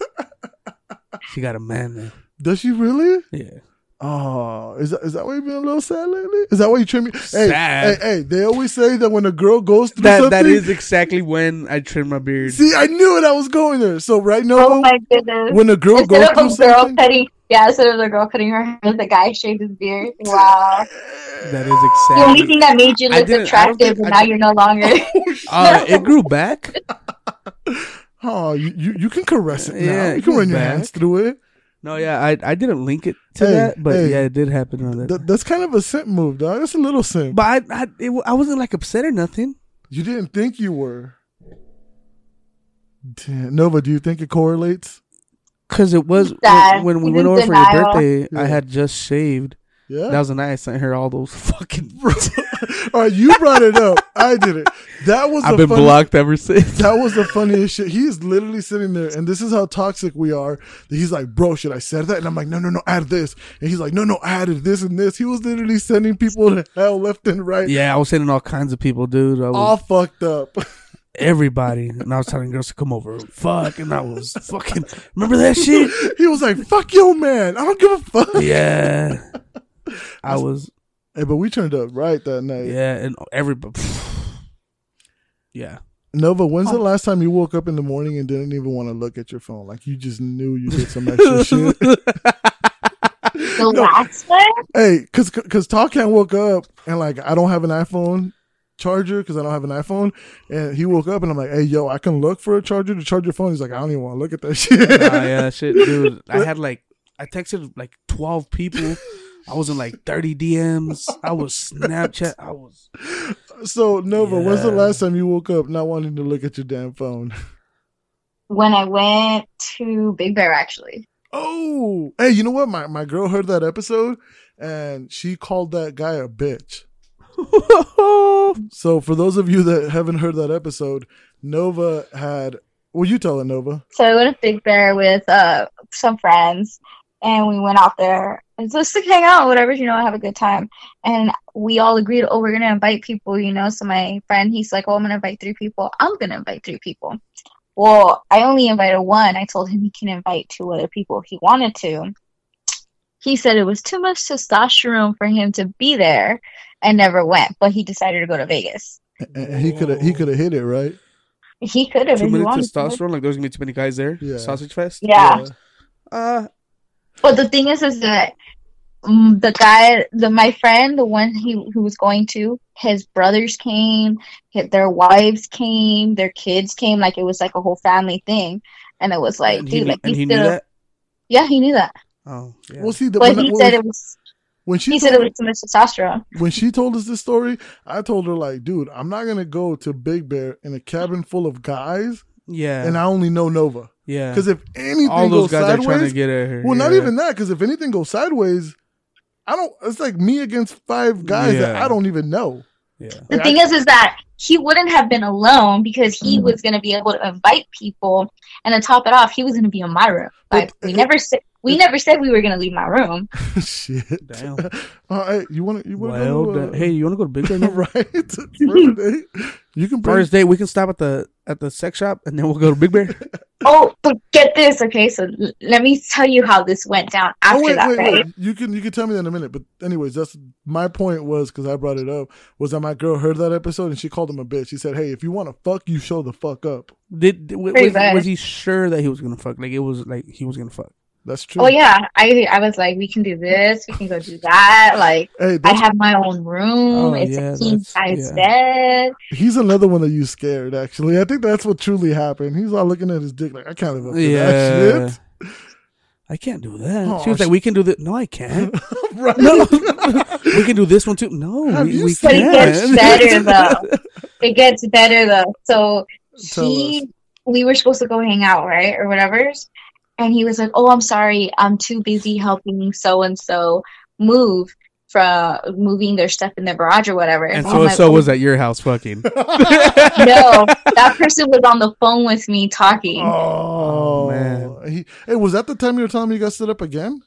She got a man now.
Does she really?
Yeah.
Oh, is that is that why you've been a little sad lately? Is that why you trim me? Hey,
Sad.
hey, hey! They always say that when a girl goes through
That
something,
that is exactly when I trim my beard.
See, I knew it. I was going there. So right now,
Oh my goodness.
when a girl
Instead
goes
of
through
a girl
something,
cutting, yeah, instead of the girl cutting her hair, the guy shaved his beard. <laughs> Wow.
That is
The only thing that made you look
didn't- I don't
attractive,
think-
and now you're no longer. <laughs>
Uh, <laughs> it grew back.
oh, you, you you can caress it now.
Yeah,
you can run
goes
your
back.
hands through it.
No, yeah, I I didn't link it to
Hey,
that, but
hey.
yeah, it did happen on that.
Th- that's kind of a simp move, dog. That's a little simp.
but I I, it, I wasn't like upset or nothing.
You didn't think you were. Damn. Nova, do you think it correlates?
Cause it was when, when we
He
went
was
over for your birthday.
Yeah.
I had just shaved.
Yeah.
That was the night I sent her all those <laughs> fucking. <laughs>
All right, you brought it up. I did it. That was
I've
the
been
funny-
blocked ever since.
That was the funniest shit. He's literally sitting there, and this is how toxic we are. He's like, "Bro, should I said that?" And I'm like, "No, no, no, add this." And he's like, "No, no, added this and this." He was literally sending people to hell left and right,
Yeah, I was sending all kinds of people, dude. I was
all fucked up. <laughs>
everybody, and I was telling girls to come over. Fuck, and I was fucking. Remember that shit? <laughs>
he was like, "Fuck yo, man, I don't give a fuck."
Yeah, I was.
Hey, but we turned up right that night.
Yeah, and everybody. <sighs> Yeah,
Nova, when's
Oh.
the last time you woke up in the morning and didn't even want to look at your phone? Like you just knew you did some extra <laughs> shit.
the
No.
last one?
Hey, cause cause Talkan woke up and like I don't have an iPhone charger because I don't have an iPhone, and he woke up and I'm like, hey yo, I can look for a charger to charge your phone. He's like, I don't even want to look at that <laughs> shit.
Nah, yeah, shit, dude. I had like I texted like twelve people. I was in like thirty DMs. I was Snapchat. I was.
so Nova, when's the last time you woke up not wanting to look at your damn phone?
When I went to Big Bear, actually.
Oh, hey, you know what? My my girl heard that episode and she called that guy a bitch. <laughs> So for those of you that haven't heard that episode, Nova had. Well, you tell it, Nova.
So I went to Big Bear with uh some friends, and we went out there. It's just to hang out, whatever, you know, have a good time. And we all agreed, oh, we're gonna invite people, you know. So my friend, he's like, oh, I'm gonna invite three people. I'm gonna invite three people. Well, I only invited one. I told him he can invite two other people if he wanted to. He said it was too much testosterone for him to be there and never went, but he decided to go to Vegas.
And he could have he could have hit it right.
He could have
Two
if he to.
testosterone. Like there's gonna be too many guys there.
Yeah.
Sausage fest.
Yeah.
Uh,
But the thing is, is that um, the guy, the my friend, the one he who was going to, his brothers came, his, their wives came, their kids came, like it was like a whole family thing, and it was like,
and
dude,
knew-
like
and he
still,
knew that.
yeah, he knew that,
Oh, yeah.
Well, see, the,
but
when,
he
when,
said it was,
when she
he
told,
said it was too much testosterone.
when she told us this story, I told her like, dude, I'm not gonna go to Big Bear in a cabin full of guys,
yeah,
and I only know Nova.
yeah.
Because if anything
all those
goes
guys are trying to
sideways,
get at her.
well, not even that. Because if anything goes sideways, I don't. It's like me against five guys that I don't even know.
Yeah.
The
Like,
thing is, is that he wouldn't have been alone because he
Mm.
was going to be able to invite people, and to top it off, he was going to be in my room. Like
But-
we never said, We never said we were gonna leave my room. <laughs>
Shit.
Damn. <laughs>
All right, you want to? You want
Well,
to?
da- uh, hey, you want to go to Big Bear? <laughs>
right. First date. You can bring.
First date, we can stop at the at the sex shop and then we'll go to Big Bear.
Oh, but get this, okay? So l- let me tell you how this went down oh, after
oh wait,
that,
wait,
right?
wait. You can you can tell me that in a minute. But anyways, that's my point was because I brought it up was that my girl heard that episode and she called him a bitch. She said, "Hey, if you want to fuck, you show the fuck up."
Did, did was, was he sure that he was gonna fuck? Like it was like he was gonna fuck.
That's true.
Oh yeah, I I was like, we can do this, we can go do that. Like
Hey,
I have my own room.
Oh,
it's
yeah,
a king size
yeah.
bed.
he's another one that you scared. Actually, I think that's what truly happened. He's all looking at his dick like, "I can't live up to
Yeah.
that shit."
I can't do that.
Oh,
she was like, "We can do that." No, I can't. <laughs>
right?
No, <laughs> we can do this one too. No,
Have
we,
you
we
seen-
But it gets better <laughs> though. It gets better though. So
Tell
he, we were supposed to go hang out, right, or whatever. And he was like, "Oh, I'm sorry, I'm too busy helping so and so move from moving their stuff in their garage or whatever."
And
I'm
so
like,
so
"Oh,
was at your house fucking. <laughs>
no, that person was on the phone with me talking.
Oh, oh
man.
He, hey, was that the time you were telling me you got stood up again?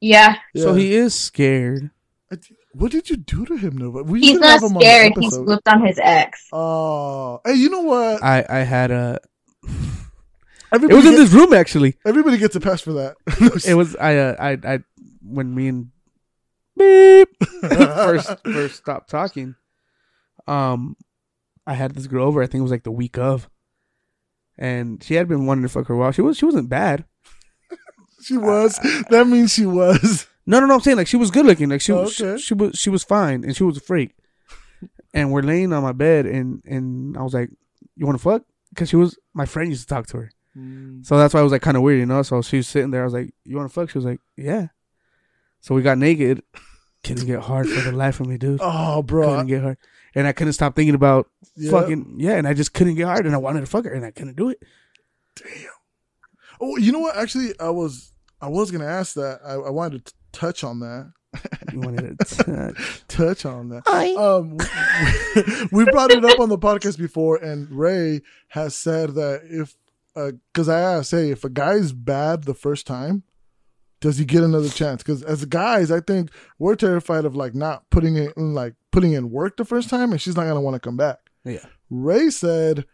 Yeah,
So he is scared.
What did you do to him, Nova? We
he's not
have him on
scared. He's
episode.
flipped on his ex.
Oh, hey, you know what?
I I had a. It
Everybody,
was in this room actually.
everybody gets a pass for that. <laughs>
It was I uh, I I when me and beep <laughs> first first stopped talking. Um, I had this girl over. I think it was like the week of, and she had been wanting to fuck her while. She was she wasn't bad. <laughs>
she was. That means she was.
No, no, no. I'm saying like she was good looking. Like she
Oh,
was
okay.
she, she was she was fine, and she was a freak. And we're laying on my bed, and and I was like, "You want to fuck?" Because she was my friend used to talk to her, so that's why I was like kind of weird, you know. So she was sitting there. I was like, "You want to fuck?" She was like, "Yeah." So we got naked. <laughs> Couldn't get hard for the life of me, dude.
Oh, bro.
Couldn't get hard, and I couldn't stop thinking about
Yeah.
fucking yeah. And I just couldn't get hard, and I wanted to fuck her, and I couldn't do it. Damn.
Oh, you know what? Actually, I was I was gonna ask that. I, I wanted to touch on that.
You wanted to <laughs> touch.
touch on that. Um, <laughs> we brought it up on the podcast before, and Ray has said that if, Uh, because I asked, hey, if a guy's bad the first time, does he get another chance? Because as guys, I think we're terrified of like not putting it in, like putting in work the first time, and she's not gonna want to come back.
Yeah.
Ray said,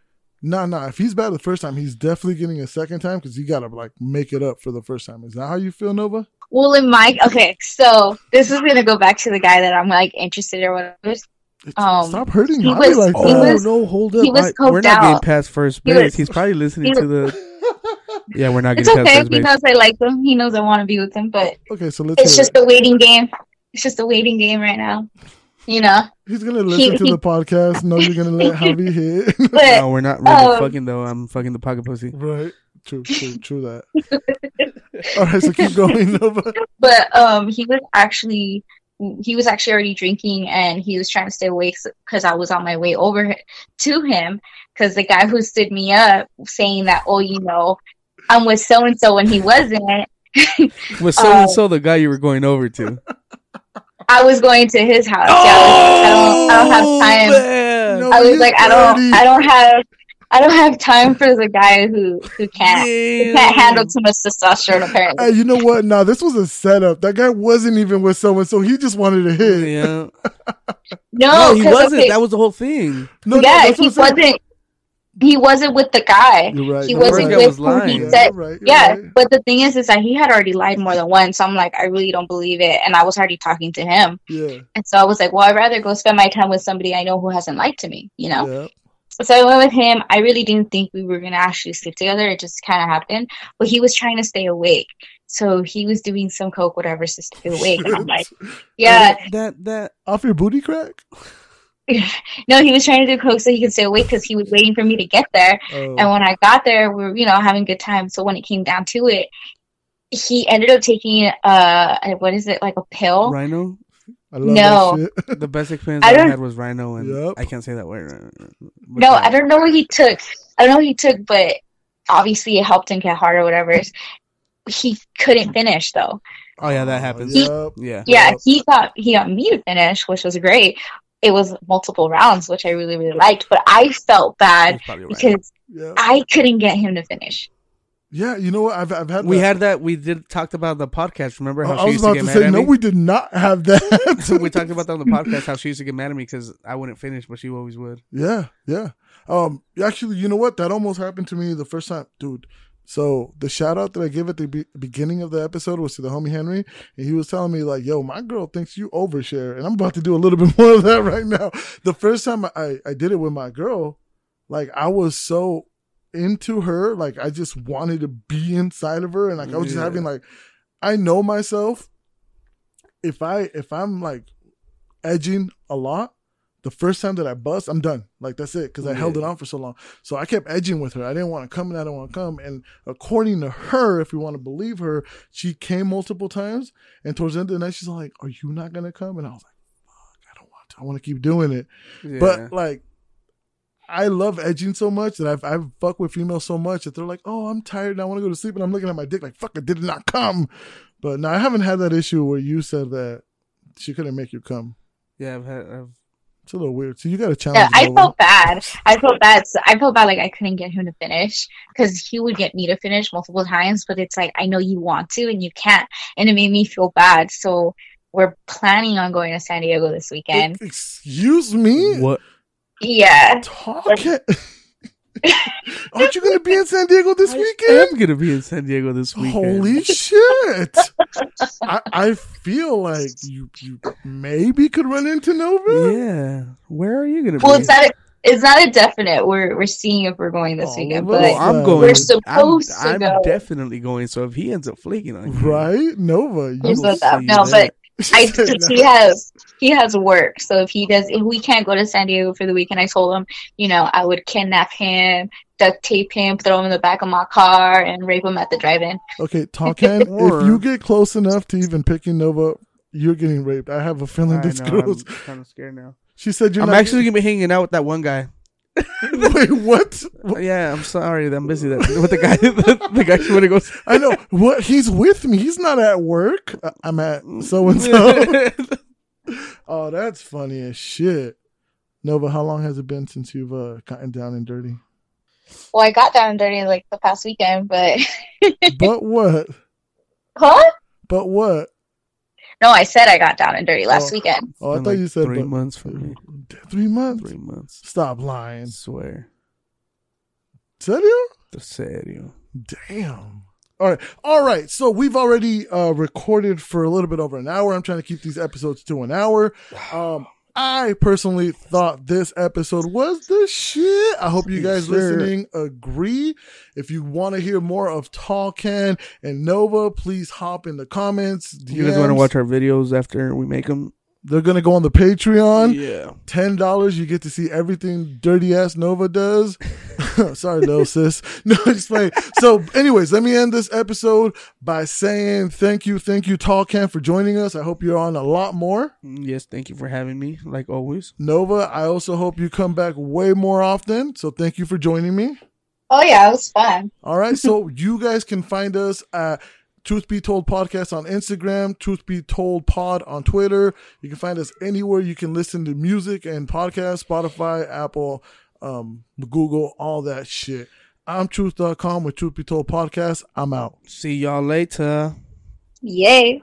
"Nah, nah. If he's bad the first time, he's definitely getting a second time because you gotta like make it up for the first time." Is that how you feel, Nova?
Well, in my okay, so this is gonna go back to the guy that I'm like interested or whatever.
It's-
Um,
Stop hurting
he
Holly
was-
like
he
that.
Oh
was-
no! Hold up!
he was
I- we're
coked
not getting past first
He
base.
was-
He's probably listening
he
to the. <laughs> Yeah, we're not
It's
getting past
okay.
first
He
base.
knows I like him. He knows I want to be with him, but
okay, so let's.
it's just
it.
a waiting game. It's just a waiting game right now. You know.
He's gonna listen to
he-
the podcast. Know you're gonna let Javi <laughs> hit.
But <laughs>
No, we're not really
Um,
fucking though. I'm fucking the pocket pussy.
right. True. True. True that. All right. So keep going, Nova.
but um he was actually he was actually already drinking and he was trying to stay awake because I was on my way over to him because the guy who stood me up saying that oh you know I'm with so and so when he wasn't <laughs>
Was um, so and so the guy you were going over to?
I was going to his house. Yeah, I, was, I don't I don't have time.
No.
I was like I don't. I don't have oh, I don't have time for the guy who who can't who can't handle too much testosterone apparently.
Hey, you know what? Nah, this was a setup. That guy wasn't even with someone, so he just wanted to hit.
Yeah. <laughs>
No,
No, he
'cause,
wasn't.
okay,
That was the whole thing.
No, no,
yeah,
that's
he
what I'm
wasn't. He wasn't with the guy.
Right.
He
you're
wasn't
right.
guy
with
was
who he
lying.
said.
You're right, you're
Yeah,
right.
but the thing is, is that he had already lied more than once. So I'm like, I really don't believe it, and I was already talking to him,
Yeah.
and so I was like, well, I'd rather go spend my time with somebody I know who hasn't lied to me, you know.
Yeah.
So I went with him. I really didn't think we were gonna actually sleep together. It just kind of happened. But he was trying to stay awake, so he was doing some coke, whatever, to stay <laughs> awake. And I'm like, yeah,
That that
Off your booty crack? <laughs>
no, he was trying to do coke so he could stay awake because he was waiting for me to get there.
Oh.
And when I got there, we were, you know, having a good time. So when it came down to it, he ended up taking uh what is it, like a pill?
rhino.
I love
No.
that shit. <laughs>
The best experience
I
I, had was rhino, and
Yup.
I can't say that word. But
No,
yeah.
I don't know what he took. I don't know what he took, but obviously it helped him get hard or whatever. He couldn't finish though.
Oh yeah, that happens.
He-
Yup.
Yeah.
Yeah,
Yep.
he got he got me to finish, which was great. It was multiple rounds, which I really, really liked, but I felt bad
was probably rhino.
because
Yeah.
I couldn't get him to finish.
Yeah, you know what? I've I've had
We
that.
had that. We did talked about the podcast. Remember how
I
she
was
used to
about
get
to
mad
say
at
no.
me?
We did not have that. <laughs>
we talked about that on the podcast how she used to get mad at me because I wouldn't finish, but she always would.
Yeah, yeah. Um, actually, you know what? That almost happened to me the first time, dude. So the shout out that I gave at the be- beginning of the episode was to the homie Henry, and he was telling me like, "Yo, my girl thinks you overshare," and I'm about to do a little bit <laughs> more of that right now. The first time I I did it with my girl, like I was so into her, like I just wanted to be inside of her, and like I was just
Yeah.
having like, I know myself. If I if I'm like edging a lot, the first time that I bust, I'm done. Like that's it because I held it on for so long. So I kept edging with her. I didn't want to come and I didn't want to come. And according to her, if we want to believe her, she came multiple times. And towards the end of the night, she's like, "Are you not gonna come?" And I was like, "Fuck, I don't want to. I want to keep doing it."
Yeah.
But like, I love edging so much that I've I've fucked with females so much that they're like, "Oh, I'm tired and I want to go to sleep," and I'm looking at my dick like, "Fuck, I did not come." But no, I haven't had that issue where you said that she couldn't make you come.
yeah, I've had. I've,
It's a little weird. So you got to challenge.
Yeah, I felt bad. I felt bad. So I felt bad like I couldn't get him to finish because he would get me to finish multiple times, but it's like I know you want to and you can't, and it made me feel bad. So we're planning on going to San Diego this weekend.
Excuse me.
what?
Yeah,
Talking. <laughs> Aren't you going to be in San Diego this weekend?
I'm gonna be in San Diego this weekend.
Holy <laughs> shit! I, I feel like you you maybe could run into Nova.
Yeah. Where are you gonna
well,
be?
Well, it's not. A, it's not a definite. We're we're seeing if we're going this
Oh,
weekend,
well,
but
I'm
uh,
going.
we're supposed
I'm,
to
I'm
go.
definitely going. So if he ends up flaking on you,
Right, Nova. You
Here's
will
what's up.
see
No,
that.
but I <laughs>
no.
he has he has work, so if he does, if we can't go to San Diego for the weekend, I told him, you know, I would kidnap him, duct tape him, throw him in the back of my car, and rape him at the drive-in.
Okay, Talkan, <laughs>
Or-
if you get close enough to even picking Nova, you're getting raped. I have a feeling
I
this
know,
goes.
I'm kind of scared now.
She said you're
I'm
not.
actually gonna be hanging out with that one guy. <laughs>
Wait, what? What?
Yeah, I'm sorry, I'm busy. That with the guy, <laughs> the, the guy want to go.
I know. What? He's with me. He's not at work. Uh, I'm at so and so. Oh, that's funny as shit. Nova, how long has it been since you've uh, gotten down and dirty?
Well, I got down and dirty like the past weekend, but <laughs>
But what?
huh?
But what?
No, I said I got down and dirty last
Oh.
weekend.
Oh, I thought
like
you said
three
but-
months for me.
Three months.
Three months.
Stop
I
lying.
swear.
Serio?
The serio.
Damn. All right. All right. So we've already uh, recorded for a little bit over an hour. I'm trying to keep these episodes to an hour. <sighs> Um, I personally thought this episode was the shit. I hope you guys
Sure.
listening agree. If you want to hear more of Talkan and Nova, please hop in the comments.
You guys want to watch our videos after we make them?
They're gonna go on the Patreon.
Yeah.
Ten dollars, you get to see everything dirty ass Nova does. <laughs> Sorry, little <laughs> sis. <laughs> No, explain. So, anyways, let me end this episode by saying thank you, thank you, Tall Can, for joining us. I hope you're on a lot more.
Yes, thank you for having me, like always.
Nova, I also hope you come back way more often. So, thank you for joining me.
Oh yeah, it was fun.
All right. So, you guys can find us at Truth Be Told Podcast on Instagram, Truth Be Told Pod on Twitter. You can find us anywhere you can listen to music and podcasts, Spotify, Apple, um, Google, all that shit. I'm truth.com with Truth Be Told Podcast. I'm out.
See y'all later.
Yay.